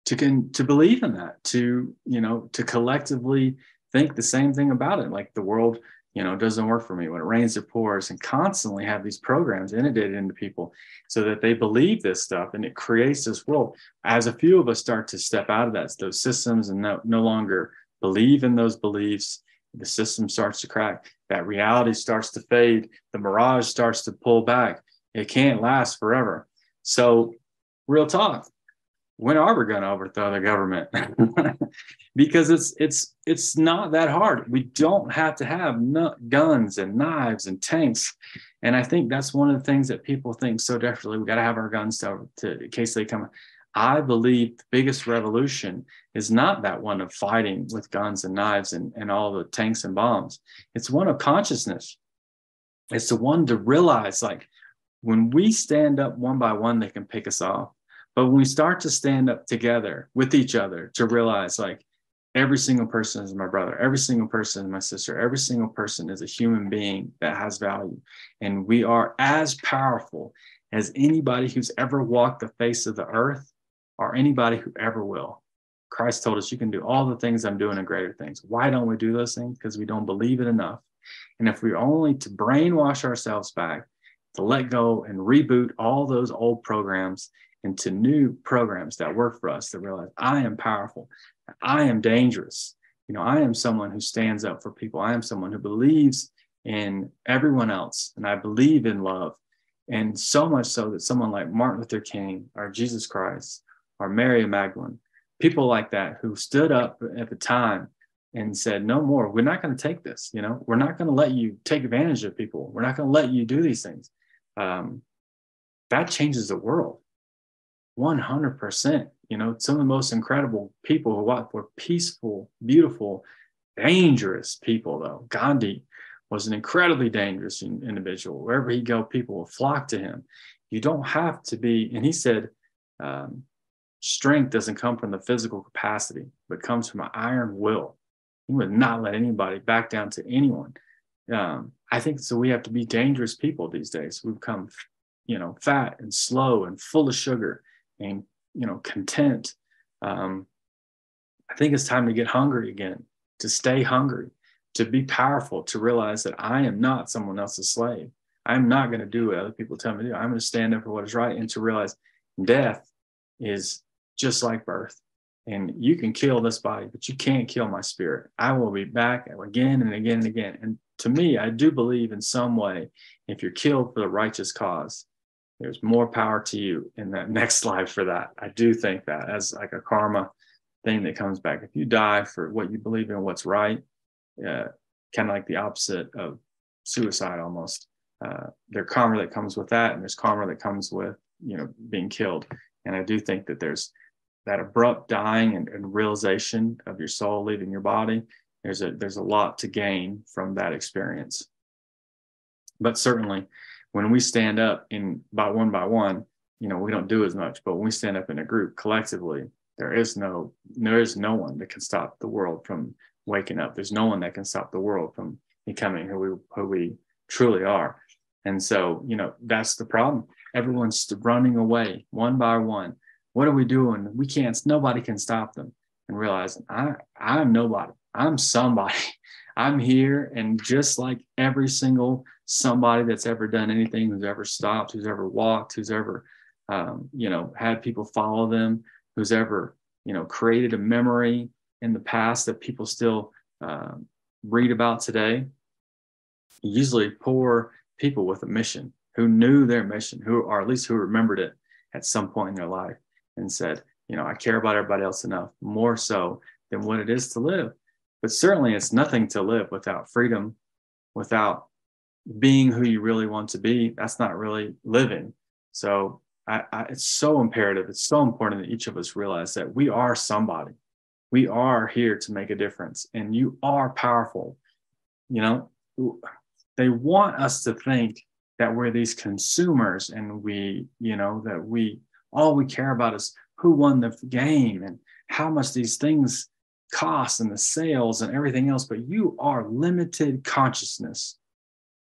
to can to believe in that, to you know, to collectively think the same thing about it. Like the world you know, doesn't work for me. When it rains, it pours, and constantly have these programs inundated into people so that they believe this stuff and it creates this world. As a few of us start to step out of that, those systems and no, no longer believe in those beliefs, the system starts to crack. That reality starts to fade. The mirage starts to pull back. It can't last forever. So, real talk, when are we going to overthrow the government *laughs* because it's it's it's not that hard we don't have to have guns and knives and tanks and i think that's one of the things that people think so desperately we got to have our guns to, to in case they come i believe the biggest revolution is not that one of fighting with guns and knives and, and all the tanks and bombs. It's one of consciousness. It's the one to realize like when we stand up one by one they can pick us off. But when we start to stand up together with each other to realize like every single person is my brother, every single person is my sister, every single person is a human being that has value. And we are as powerful as anybody who's ever walked the face of the earth or anybody who ever will. Christ told us you can do all the things I'm doing and greater things. Why don't we do those things? Because we don't believe it enough. And if we're only to brainwash ourselves back, to let go and reboot all those old programs into new programs that work for us that realize I am powerful. I am dangerous. You know, I am someone who stands up for people. I am someone who believes in everyone else and I believe in love. And so much so that someone like Martin Luther King or Jesus Christ or Mary Magdalene, people like that who stood up at the time and said, no more, we're not going to take this. You know, we're not going to let you take advantage of people. We're not going to let you do these things. Um, that changes the world. 100%. You know, some of the most incredible people who were peaceful, beautiful, dangerous people, though. Gandhi was an incredibly dangerous individual. Wherever he go, people will flock to him. You don't have to be, and he said, um, strength doesn't come from the physical capacity, but comes from an iron will. He would not let anybody back down to anyone. Um, I think so. We have to be dangerous people these days. We've become, you know, fat and slow and full of sugar and you know content um, i think it's time to get hungry again to stay hungry to be powerful to realize that i am not someone else's slave i'm not going to do what other people tell me to do i'm going to stand up for what is right and to realize death is just like birth and you can kill this body but you can't kill my spirit i will be back again and again and again and to me i do believe in some way if you're killed for the righteous cause there's more power to you in that *laughs* next life for that. I do think that as like a karma thing that comes back. If you die for what you believe in, what's right, uh, kind of like the opposite of suicide almost. Uh, there's karma that comes with that, and there's karma that comes with you know being killed. And I do think that there's that abrupt dying and, and realization of your soul leaving your body. There's a there's a lot to gain from that experience. But certainly, when we stand up in by one by one, you know, we don't do as much. But when we stand up in a group collectively, there is no there is no one that can stop the world from waking up. There's no one that can stop the world from becoming who we who we truly are. And so, you know, that's the problem. Everyone's running away one by one. What are we doing? We can't. Nobody can stop them. And realizing I I'm nobody. I'm somebody. *laughs* I'm here, and just like every single somebody that's ever done anything, who's ever stopped, who's ever walked, who's ever, um, you know, had people follow them, who's ever, you know, created a memory in the past that people still uh, read about today. Usually poor people with a mission who knew their mission, who or at least who remembered it at some point in their life and said, You know, I care about everybody else enough, more so than what it is to live. But certainly it's nothing to live without freedom, without being who you really want to be. That's not really living. So I, I, it's so imperative. It's so important that each of us realize that we are somebody. We are here to make a difference, and you are powerful. You know, they want us to think that we're these consumers and we, you know, that we all we care about is who won the game and how much these things cost and the sales and everything else. But you are limited consciousness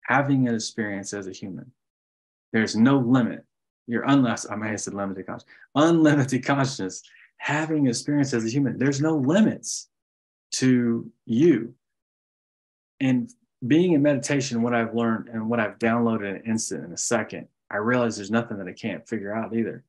having an experience as a human. There's no limit. You're unless I may have said limited consciousness, unlimited *laughs* consciousness, having experience as a human. There's no limits to you. And being in meditation, what I've learned and what I've downloaded in an instant, in a second, I realize there's nothing that I can't figure out either.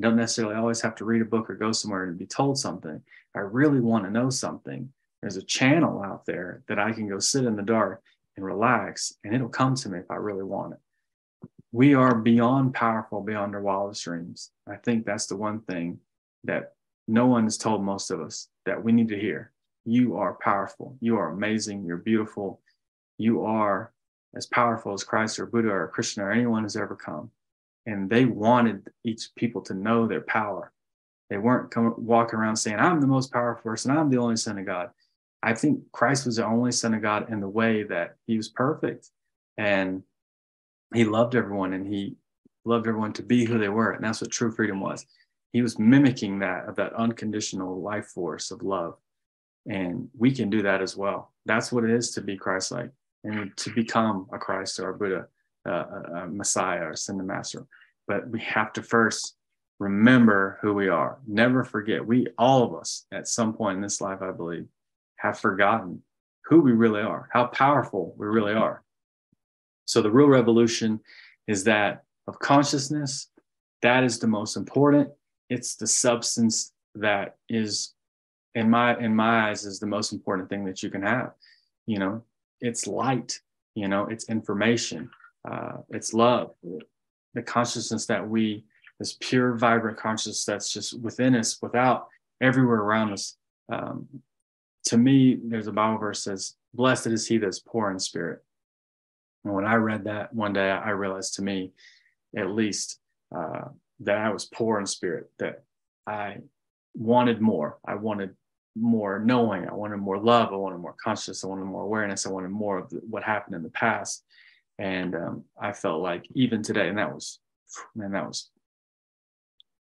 I don't necessarily always have to read a book or go somewhere and be told something. I really want to know something. There's a channel out there that I can go sit in the dark and relax, and it'll come to me if I really want it. We are beyond powerful, beyond our wildest dreams. I think that's the one thing that no one has told most of us that we need to hear. You are powerful. You are amazing. You're beautiful you are as powerful as Christ or Buddha or Krishna or anyone has ever come. And they wanted each people to know their power. They weren't come, walking around saying, I'm the most powerful person. I'm the only son of God. I think Christ was the only son of God in the way that he was perfect and he loved everyone and he loved everyone to be who they were. And that's what true freedom was. He was mimicking that of that unconditional life force of love. And we can do that as well. That's what it is to be Christ like and to become a Christ or a Buddha, uh, a, Messiah or Ascended Master. But we have to first remember who we are. Never forget. We, all of us, at some point in this life, I believe, have forgotten who we really are, how powerful we really are. So the real revolution is that of consciousness. That is the most important. It's the substance that is, in my in my eyes, is the most important thing that you can have. You know, it's light you know it's information uh, it's love the consciousness that we this pure vibrant consciousness that's just within us without everywhere around us um, to me there's a bible verse says blessed is he that's poor in spirit and when i read that one day i realized to me at least uh, that i was poor in spirit that i wanted more i wanted more knowing. I wanted more love. I wanted more consciousness. I wanted more awareness. I wanted more of what happened in the past. And um, I felt like even today, and that was, man, that was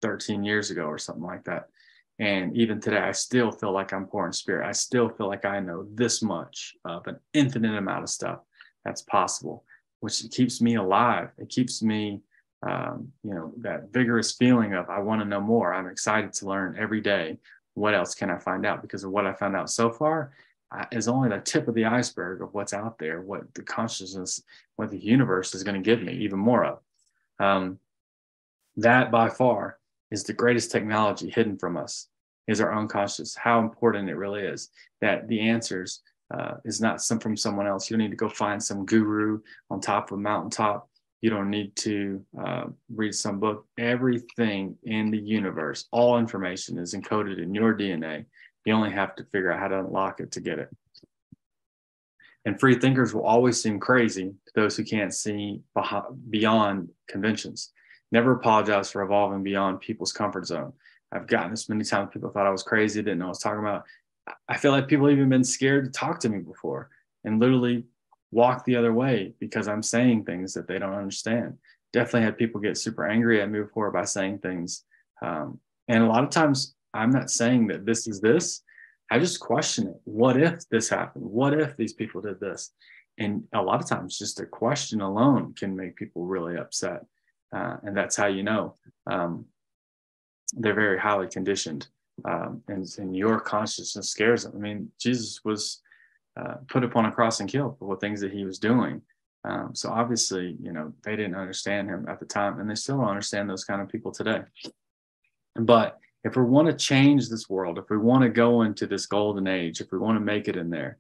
13 years ago or something like that. And even today, I still feel like I'm poor in spirit. I still feel like I know this much of an infinite amount of stuff that's possible, which keeps me alive. It keeps me, um, you know, that vigorous feeling of I want to know more. I'm excited to learn every day what else can I find out? Because of what I found out so far is only the tip of the iceberg of what's out there, what the consciousness, what the universe is going to give me even more of. Um, that by far is the greatest technology hidden from us is our unconscious, how important it really is that the answers uh, is not some from someone else. You don't need to go find some guru on top of a mountaintop you don't need to uh, read some book. Everything in the universe, all information is encoded in your DNA. You only have to figure out how to unlock it to get it. And free thinkers will always seem crazy to those who can't see beyond conventions. Never apologize for evolving beyond people's comfort zone. I've gotten this many times. People thought I was crazy, didn't know I was talking about. I feel like people even been scared to talk to me before and literally walk the other way because I'm saying things that they don't understand. Definitely had people get super angry at me before by saying things. Um, and a lot of times I'm not saying that this is this. I just question it. What if this happened? What if these people did this? And a lot of times, just a question alone can make people really upset. Uh, and that's how you know um, they're very highly conditioned. Um, and, and your consciousness scares them. I mean, Jesus was uh, put upon a cross and killed for the things that he was doing. Um, so obviously, you know, they didn't understand him at the time, and they still don't understand those kind of people today. But if we want to change this world, if we want to go into this golden age, if we want to make it in there,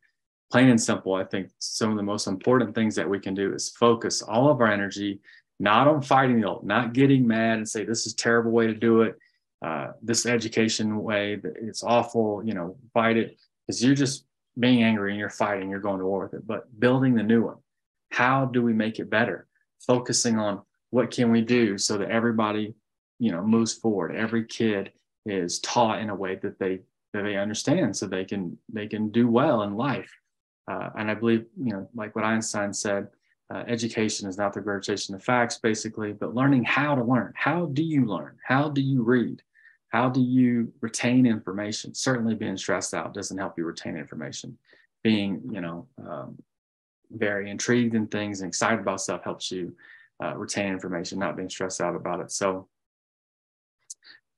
plain and simple, I think some of the most important things that we can do is focus all of our energy not on fighting the old, not getting mad and say this is a terrible way to do it. uh, this education way it's awful, you know, fight it because you're just being angry and you're fighting, you're going to war with it. But building the new one, how do we make it better? Focusing on what can we do so that everybody, you know, moves forward. Every kid is taught in a way that they that they understand, so they can they can do well in life. Uh, and I believe, you know, like what Einstein said, uh, education is not the regurgitation of facts, basically, but learning how to learn. How do you learn? How do you read? How do you retain information? Certainly, being stressed out doesn't help you retain information. Being, you know, um, very intrigued in things and excited about stuff helps you uh, retain information, not being stressed out about it. So,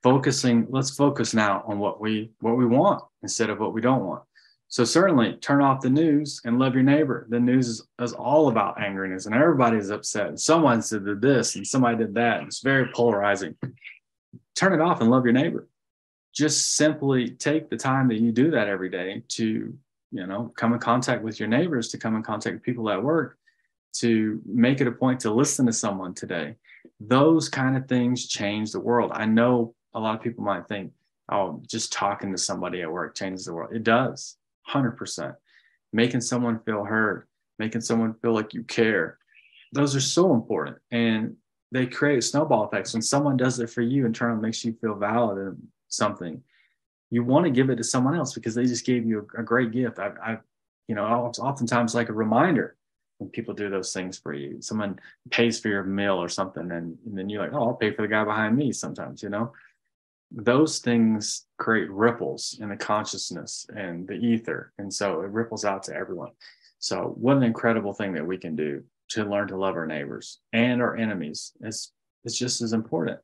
focusing. Let's focus now on what we what we want instead of what we don't want. So certainly turn off the news and love your neighbor. The news is, is all about angriness and everybody's upset. Someone said this and somebody did that. It's very polarizing. Turn it off and love your neighbor. Just simply take the time that you do that every day to, you know, come in contact with your neighbors, to come in contact with people at work, to make it a point to listen to someone today. Those kind of things change the world. I know a lot of people might think, oh, just talking to somebody at work changes the world. It does 100%. Making someone feel heard, making someone feel like you care. Those are so important. And they create snowball effects. When someone does it for you, in turn, makes you feel valid in something, you want to give it to someone else because they just gave you a, a great gift. I, I, you know, it's oftentimes like a reminder when people do those things for you. Someone pays for your meal or something, and, and then you're like, oh, I'll pay for the guy behind me sometimes, you know? Those things create ripples in the consciousness and the ether. And so it ripples out to everyone. So, what an incredible thing that we can do to learn to love our neighbors and our enemies. It's, it's just as important.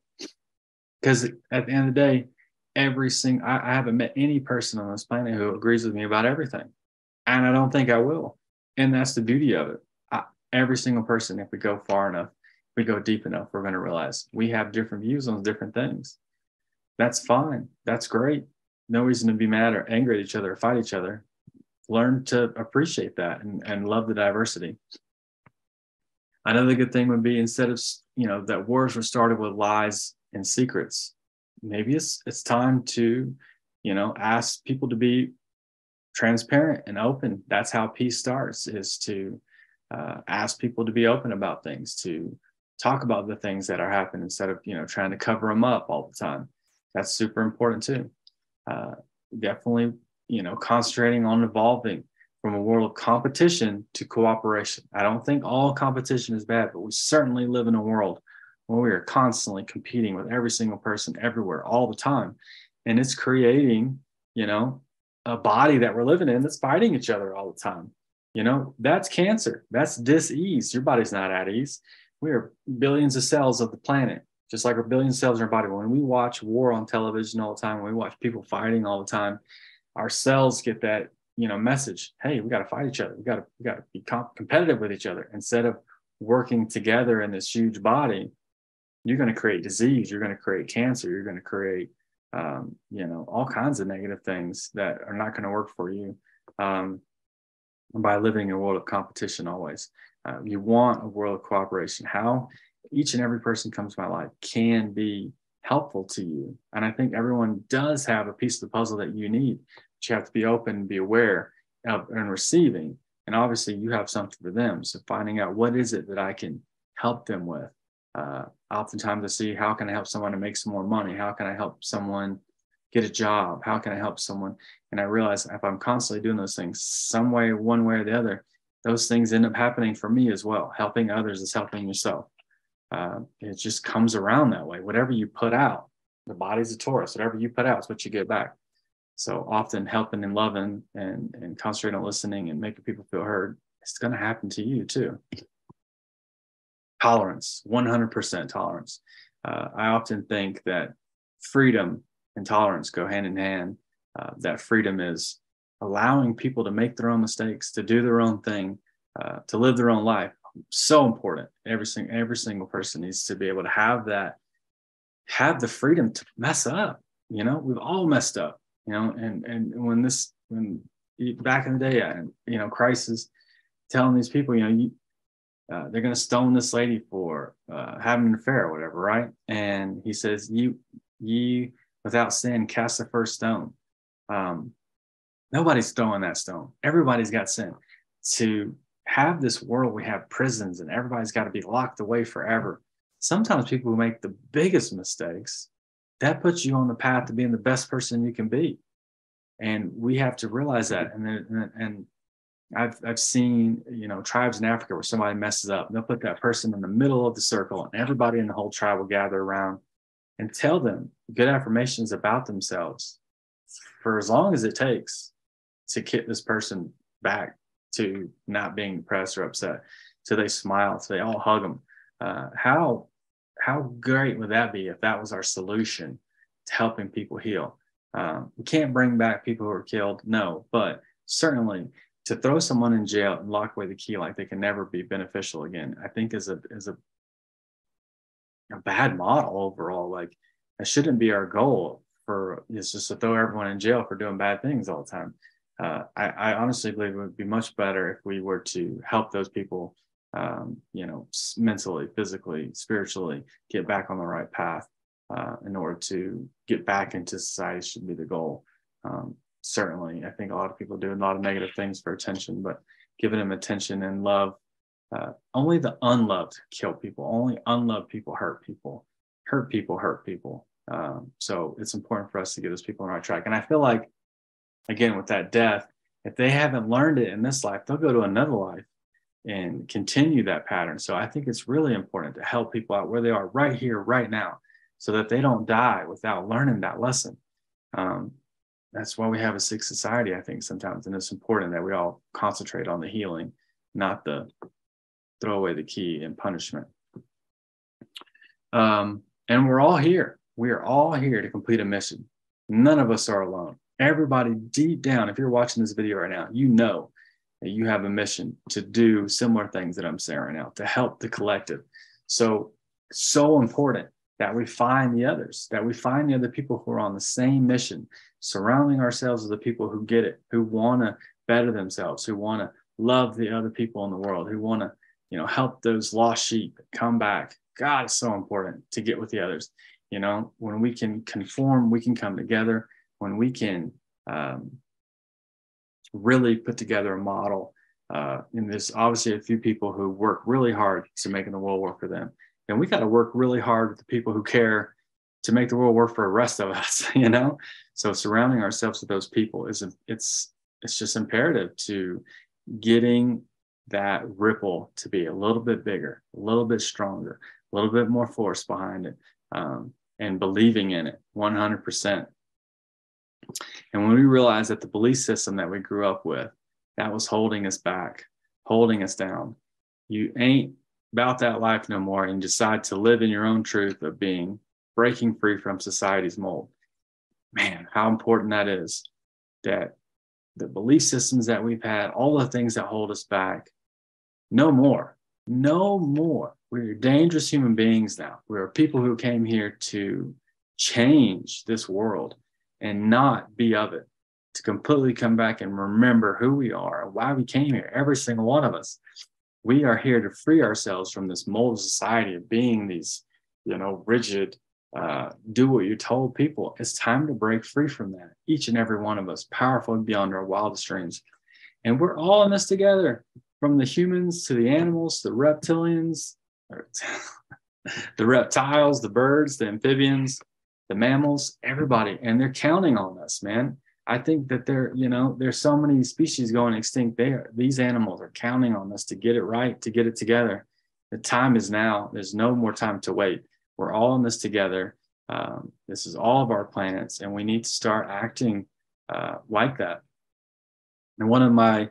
Because at the end of the day, every single, I, I haven't met any person on this planet who agrees with me about everything. And I don't think I will. And that's the beauty of it. I, every single person, if we go far enough, we go deep enough, we're going to realize we have different views on different things that's fine. That's great. No reason to be mad or angry at each other or fight each other. Learn to appreciate that and, and love the diversity. Another good thing would be instead of you know that wars were started with lies and secrets, maybe it's it's time to, you know, ask people to be transparent and open. That's how peace starts. Is to uh, ask people to be open about things, to talk about the things that are happening instead of you know trying to cover them up all the time that's super important too. Uh, definitely, you know, concentrating on evolving from a world of competition to cooperation. I don't think all competition is bad, but we certainly live in a world where we are constantly competing with every single person everywhere all the time. And it's creating, you know, a body that we're living in that's fighting each other all the time. You know, that's cancer. That's dis-ease. Your body's not at ease. We are billions of cells of the planet just like our billion cells in our body. When we watch war on television all the time, when we watch people fighting all the time, our cells get that you know message. Hey, we got to fight each other. We got to we got to be comp- competitive with each other instead of working together in this huge body. You're going to create disease. You're going to create cancer. You're going to create um, you know all kinds of negative things that are not going to work for you um, by living in a world of competition always. Uh, you want a world of cooperation. How? Each and every person comes to my life can be helpful to you. And I think everyone does have a piece of the puzzle that you need. But you have to be open and be aware of and receiving. And obviously, you have something for them. So finding out what is it that I can help them with. Uh, oftentimes, I see how can I help someone to make some more money? How can I help someone get a job? How can I help someone? And I realize if I'm constantly doing those things, some way, one way or the other, those things end up happening for me as well. Helping others is helping yourself uh, it just comes around that way. Whatever you put out, the body's a torus. Whatever you put out is what you get back. So often helping and loving and, and concentrating on listening and making people feel heard, it's going to happen to you too. Tolerance, 100% tolerance. Uh, I often think that freedom and tolerance go hand in hand. Uh, that freedom is allowing people to make their own mistakes, to do their own thing, uh, to live their own life so important. Every single every single person needs to be able to have that, have the freedom to mess up. You know, we've all messed up. You know, and and when this when back in the day, and you know, Christ is telling these people, you know, you, uh, they're going to stone this lady for uh, having an affair or whatever, right? And he says, "You, you without sin, cast the first stone. Um, nobody's throwing that stone. Everybody's got sin. To have this world, we have prisons and everybody's got to be locked away forever. Sometimes people make the biggest mistakes. That puts you on the path to being the best person you can be. And we have to realize that. And then, and I've, I've seen, you know, tribes in Africa where somebody messes up. They'll put that person in the middle of the circle and everybody in the whole tribe will gather around and tell them good affirmations about themselves for as long as it takes to get this person back to not being depressed or upset. So they smile, so they all hug them. Uh, how how great would that be if that was our solution to helping people heal? Um, we can't bring back people who are killed, no, but certainly to throw someone in jail and lock away the key like they can never be beneficial again, I think is a is a a bad model overall. Like it shouldn't be our goal for is just to throw everyone in jail for doing bad things all the time. Uh, I, I, honestly believe it would be much better if we were to help those people, um, you know, mentally, physically, spiritually, get back on the right path uh, in order to get back into society. Should be the goal. Um, certainly, I think a lot of people do a lot of negative things for attention, but giving them attention and love uh, only the unloved kill people. Only unloved people hurt people. Hurt people hurt people. Um, so it's important for us to get those people on the right track. And I feel like, again, with that death, if they haven't learned it in this life, they'll go to another life and continue that pattern. So I think it's really important to help people out where they are right here, right now, so that they don't die without learning that lesson. Um, that's why we have a sick society, I think, sometimes. And it's important that we all concentrate on the healing, not the throw away the key and punishment. Um, and we're all here. We are all here to complete a mission. None of us are alone. Everybody deep down, if you're watching this video right now, you know that you have a mission to do similar things that I'm saying right now to help the collective. So, so important that we find the others, that we find the other people who are on the same mission, surrounding ourselves with the people who get it, who want to better themselves, who want to love the other people in the world, who want to you know, help those lost sheep come back. God is so important to get with the others. You know, when we can conform, we can come together. When we can um, really put together a model, uh, and there's obviously a few people who work really hard to making the world work for them. And we got to work really hard with the people who care to make the world work for the rest of us, *laughs* you know? So surrounding ourselves with those people is, it's, it's just imperative to getting that ripple to be a little bit bigger, a little bit stronger, a little bit more force behind it, um, and believing in it 100%. And when we realize that the belief system that we grew up with, that was holding us back, holding us down, you ain't about that life no more and you decide to live in your own truth of being breaking free from society's mold. Man, how important that is that the belief systems that we've had, all the things that hold us back. No more. No more. We're dangerous human beings now. We're people who came here to change this world and not be of it, to completely come back and remember who we are and why we came here, every single one of us. We are here to free ourselves from this mold of society of being these, you know, rigid, uh, do what you're told people. It's time to break free from that. Each and every one of us, powerful beyond our wildest dreams. And we're all in this together from the humans to the animals, the reptilians, *laughs* the reptiles, the birds, the amphibians, the mammals, everybody. And they're counting on us, man. I think that there, you know, there's so many species going extinct there. These animals are counting on us to get it right, to get it together. The time is now. There's no more time to wait. We're all in this together. Um, this is all of our planets, and we need to start acting uh, like that. And one of my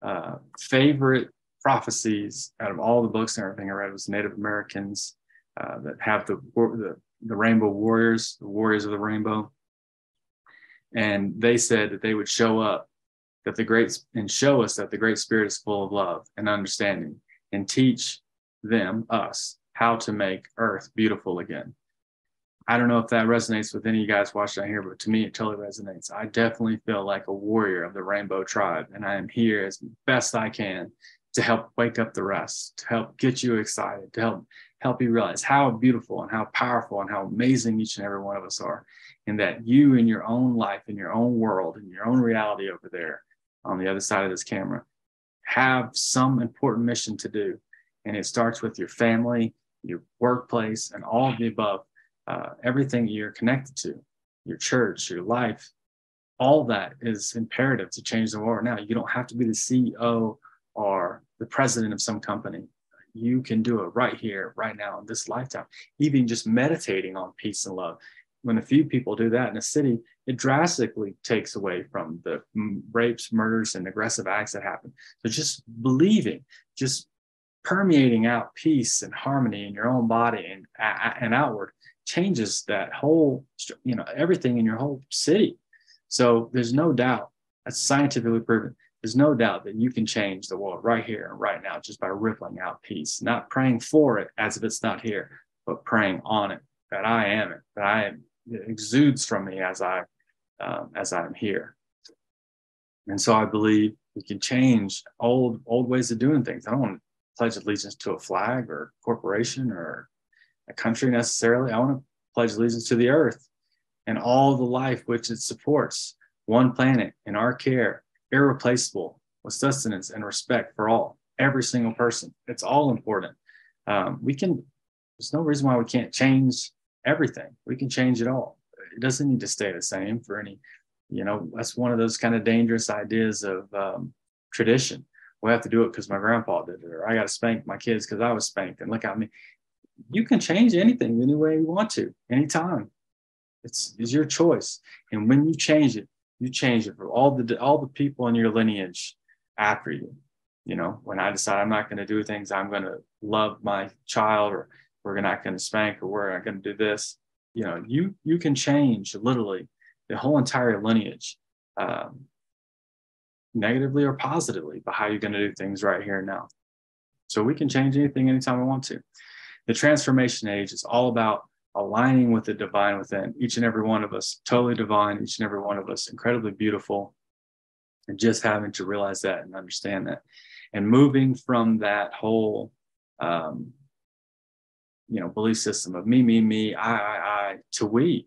uh, favorite prophecies out of all the books and everything I read was Native Americans uh, that have the, the the rainbow warriors, the warriors of the rainbow, and they said that they would show up, that the great and show us that the Great Spirit is full of love and understanding, and teach them us how to make Earth beautiful again. I don't know if that resonates with any of you guys watching out here, but to me, it totally resonates. I definitely feel like a warrior of the rainbow tribe, and I am here as best I can to help wake up the rest, to help get you excited, to help help you realize how beautiful and how powerful and how amazing each and every one of us are. And that you in your own life, in your own world, in your own reality over there on the other side of this camera, have some important mission to do. And it starts with your family, your workplace, and all of the above, uh, everything you're connected to, your church, your life, all that is imperative to change the world. Now, you don't have to be the CEO or the president of some company. You can do it right here, right now, in this lifetime. Even just meditating on peace and love. When a few people do that in a city, it drastically takes away from the rapes, murders, and aggressive acts that happen. So just believing, just permeating out peace and harmony in your own body and, and outward changes that whole, you know, everything in your whole city. So there's no doubt that's scientifically proven there's no doubt that you can change the world right here and right now just by rippling out peace, not praying for it as if it's not here, but praying on it that I am it, that I am, it exudes from me as I um, as I'm here. And so I believe we can change old old ways of doing things. I don't want to pledge allegiance to a flag or a corporation or a country necessarily. I want to pledge allegiance to the earth and all the life which it supports, one planet in our care, irreplaceable with sustenance and respect for all, every single person. It's all important. Um, we can, there's no reason why we can't change everything. We can change it all. It doesn't need to stay the same for any, you know, that's one of those kind of dangerous ideas of um, tradition. We have to do it because my grandpa did it, or I got to spank my kids because I was spanked. And look at me. You can change anything any way you want to, anytime. It's, it's your choice. And when you change it, you change it for all the all the people in your lineage after you. You know when i decide i'm not going to do things i'm going to love my child or we're not going to spank or we're not going to do this. You know you you can change literally the whole entire lineage um, negatively or positively by how you're going to do things right here and now. So we can change anything anytime we want to. The transformation age is all about aligning with the divine within each and every one of us, totally divine, each and every one of us, incredibly beautiful. And just having to realize that and understand that. And moving from that whole, um, you know, belief system of me, me, me, I, I, I, to we,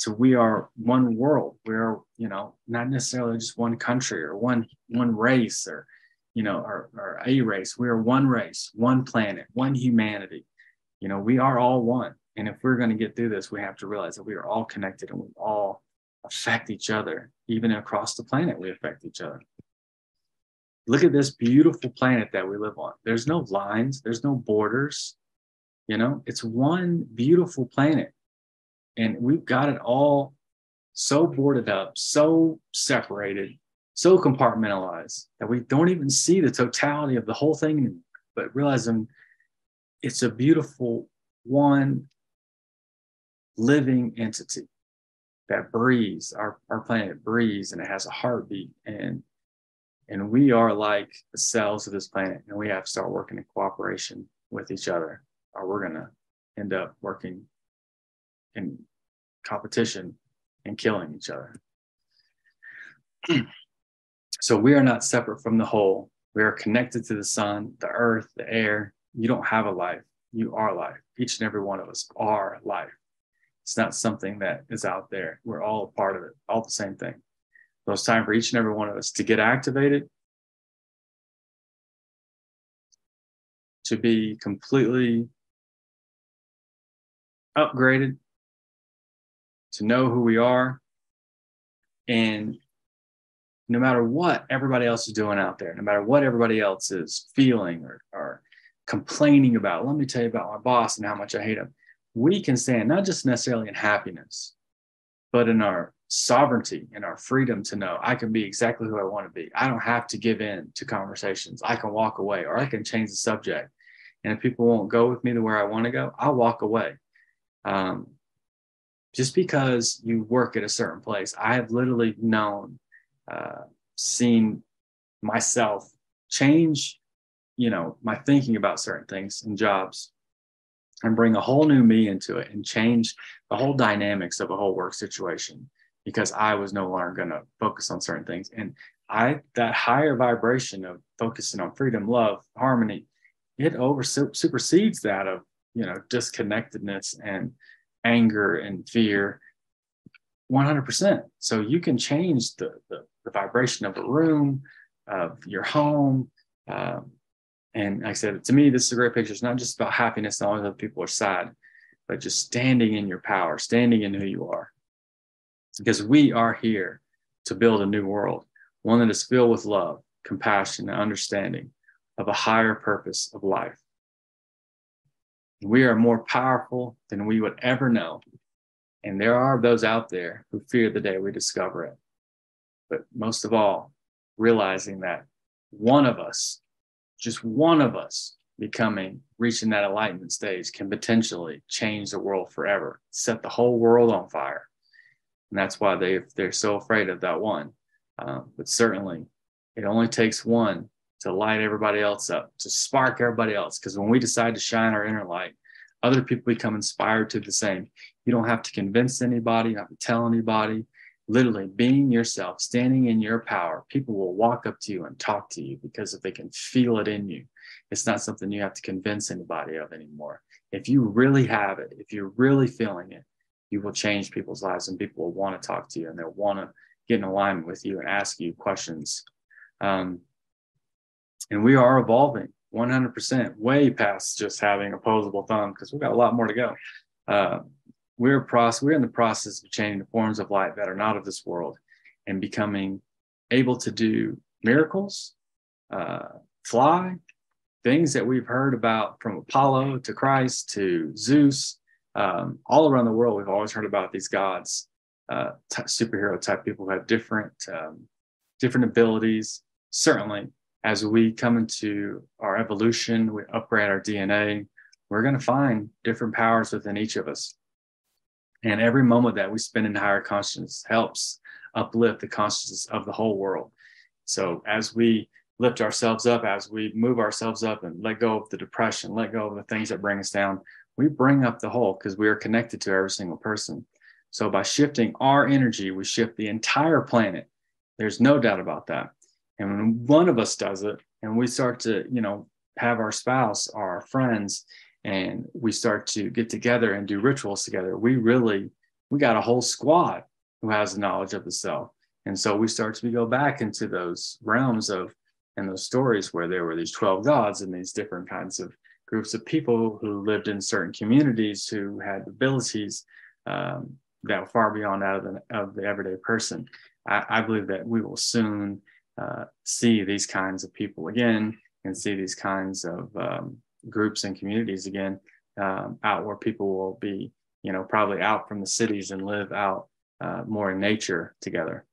to we are one world. We're, you know, not necessarily just one country or one one race or, you know, or, or a race. We are one race, one planet, one humanity. You know, we are all one. And if we're going to get through this, we have to realize that we are all connected and we all affect each other. Even across the planet, we affect each other. Look at this beautiful planet that we live on. There's no lines, there's no borders. You know, it's one beautiful planet. And we've got it all so boarded up, so separated, so compartmentalized that we don't even see the totality of the whole thing, but realizing it's a beautiful one living entity that breathes our, our planet breathes and it has a heartbeat. And and we are like the cells of this planet and we have to start working in cooperation with each other or we're going to end up working in competition and killing each other. *clears throat* So we are not separate from the whole. We are connected to the sun the earth the air. You don't have a life. You are life. Each and every one of us are life it's not something that is out there. We're all a part of it, all the same thing. So it's time for each and every one of us to get activated, to be completely upgraded, to know who we are. And no matter what everybody else is doing out there, no matter what everybody else is feeling or, or complaining about, let me tell you about my boss and how much I hate him we can stand not just necessarily in happiness, but in our sovereignty and our freedom to know I can be exactly who I want to be. I don't have to give in to conversations. I can walk away or I can change the subject. And if people won't go with me to where I want to go, I'll walk away. Um, just because you work at a certain place, I have literally known, uh, seen myself change, you know, my thinking about certain things and jobs and bring a whole new me into it and change the whole dynamics of a whole work situation because I was no longer going to focus on certain things. And I, that higher vibration of focusing on freedom, love, harmony, it over supersedes that of you know disconnectedness and anger and fear 100% so you can change the, the, the vibration of a room of your home um, and i said to me this is a great picture it's not just about happiness and all other people are sad but just standing in your power standing in who you are because we are here to build a new world one that is filled with love compassion and understanding of a higher purpose of life. We are more powerful than we would ever know. And there are those out there who fear the day we discover it. But most of all, realizing that one of us, just one of us becoming, reaching that enlightenment stage can potentially change the world forever, set the whole world on fire. And that's why they, they're so afraid of that one. Um, but certainly, it only takes one to light everybody else up, to spark everybody else. Because when we decide to shine our inner light, other people become inspired to the same. You don't have to convince anybody, you don't have to tell anybody. Literally, being yourself, standing in your power, people will walk up to you and talk to you because if they can feel it in you, it's not something you have to convince anybody of anymore. If you really have it, if you're really feeling it, you will change people's lives and people will want to talk to you and they'll want to get in alignment with you and ask you questions. Um, and we are evolving 100% way past just having opposable thumb because we've got a lot more to go. Uh, we're process, we're in the process of changing the forms of light that are not of this world and becoming able to do miracles, uh, fly, things that we've heard about from Apollo to Christ to Zeus, um, all around the world. We've always heard about these gods, uh, t- superhero type people who have different um, different abilities. Certainly, as we come into our evolution, we upgrade our DNA, we're going to find different powers within each of us. And every moment that we spend in higher consciousness helps uplift the consciousness of the whole world. So as we lift ourselves up, as we move ourselves up and let go of the depression, let go of the things that bring us down, we bring up the whole because we are connected to every single person. So by shifting our energy, we shift the entire planet. There's no doubt about that. And when one of us does it and we start to, you know, have our spouse, our friends, and we start to get together and do rituals together, we really, we got a whole squad who has the knowledge of the self. And so we start to go back into those realms of, and those stories where there were these 12 gods and these different kinds of groups of people who lived in certain communities who had abilities um, that were far beyond out of the, of the everyday person. I, I believe that we will soon uh, see these kinds of people again and see these kinds of um, groups and communities again um, out where people will be, you know, probably out from the cities and live out uh, more in nature together.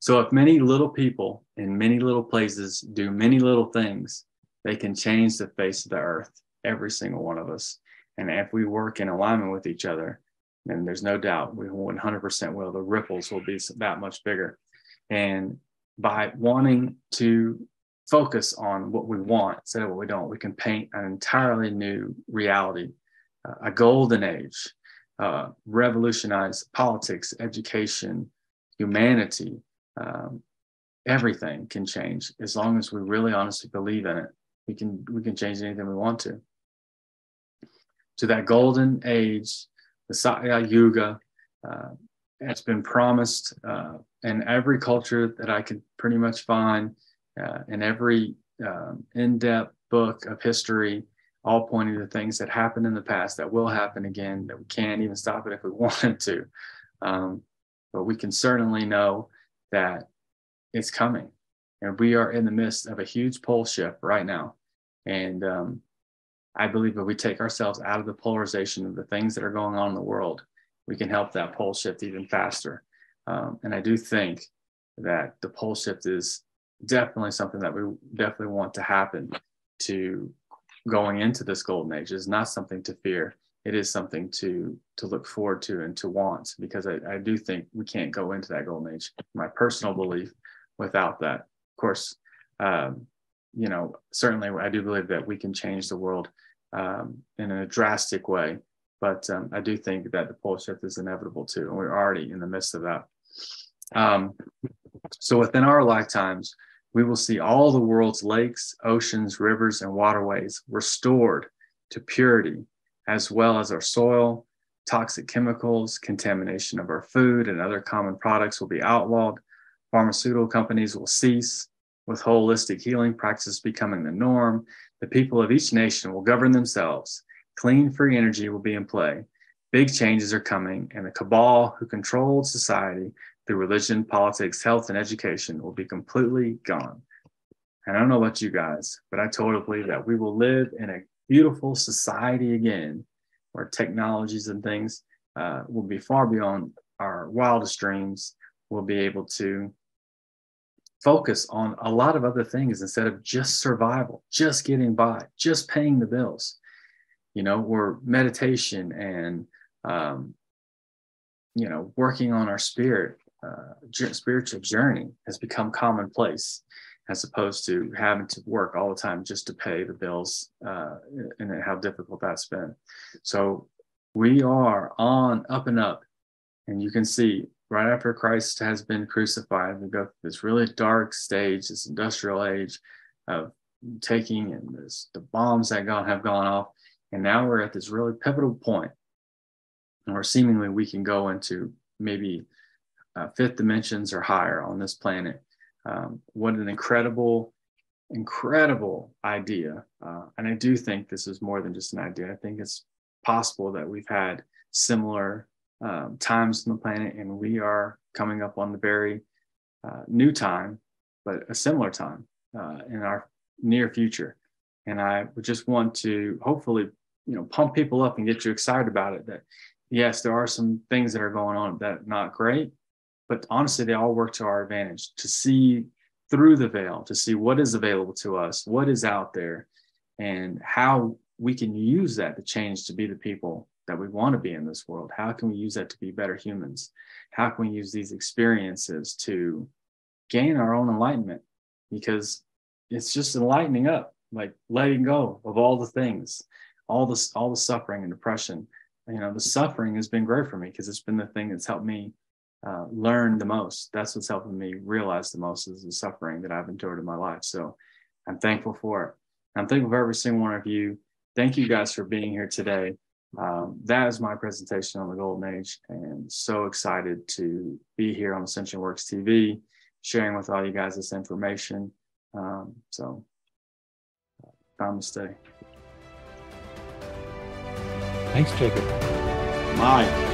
So, if many little people in many little places do many little things, they can change the face of the earth, every single one of us. And if we work in alignment with each other, then there's no doubt we 100% will. The ripples will be that much bigger. And by wanting to focus on what we want instead of what we don't, we can paint an entirely new reality, uh, a golden age, uh, revolutionize politics, education, humanity. Um, everything can change as long as we really honestly believe in it. We can we can change anything we want to. To that golden age, the Satya Yuga, uh, it's been promised uh, in every culture that I could pretty much find, uh, in every um, in depth book of history, all pointing to things that happened in the past that will happen again, that we can't even stop it if we *laughs* wanted to. Um, but we can certainly know that it's coming. And we are in the midst of a huge pole shift right now. And um, I believe if we take ourselves out of the polarization of the things that are going on in the world, we can help that pole shift even faster. Um, and I do think that the pole shift is definitely something that we definitely want to happen to going into this golden age is not something to fear. It is something to to look forward to and to want because I, I do think we can't go into that golden age. My personal belief without that. Of course, um, you know, certainly I do believe that we can change the world um, in a drastic way but um, I do think that the pole shift is inevitable too, and we're already in the midst of that. Um, so within our lifetimes, we will see all the world's lakes, oceans, rivers, and waterways restored to purity, as well as our soil, toxic chemicals, contamination of our food, and other common products will be outlawed. Pharmaceutical companies will cease, with holistic healing practices becoming the norm. The people of each nation will govern themselves. Clean, free energy will be in play. Big changes are coming, and the cabal who controlled society through religion, politics, health, and education will be completely gone. And I don't know about you guys, but I totally believe that we will live in a beautiful society again where technologies and things uh, will be far beyond our wildest dreams. We'll be able to focus on a lot of other things instead of just survival, just getting by, just paying the bills. You know, where meditation and um, you know working on our spirit, uh, spiritual journey has become commonplace, as opposed to having to work all the time just to pay the bills, uh, and how difficult that's been. So we are on up and up, and you can see right after Christ has been crucified, we go through this really dark stage, this industrial age of taking and this, the bombs that gone, have gone off. And now we're at this really pivotal point where seemingly we can go into maybe uh, fifth dimensions or higher on this planet. Um, what an incredible, incredible idea. Uh, and I do think this is more than just an idea. I think it's possible that we've had similar um, times on the planet, and we are coming up on the very uh, new time, but a similar time uh, in our near future. And I would just want to hopefully, you know, pump people up and get you excited about it. That yes, there are some things that are going on that are not great, but honestly, they all work to our advantage. To see through the veil, to see what is available to us, what is out there, and how we can use that to change to be the people that we want to be in this world? How can we use that to be better humans? How can we use these experiences to gain our own enlightenment? Because it's just enlightening up, like letting go of all the things, all this, all the suffering and depression. You know, the suffering has been great for me because it's been the thing that's helped me uh, learn the most. That's what's helping me realize the most is the suffering that I've endured in my life. So I'm thankful for it. I'm thankful for every single one of you. Thank you guys for being here today um, that is my presentation on the golden age and so excited to be here on ascension works tv sharing with all you guys this information um, so namaste thanks jacob bye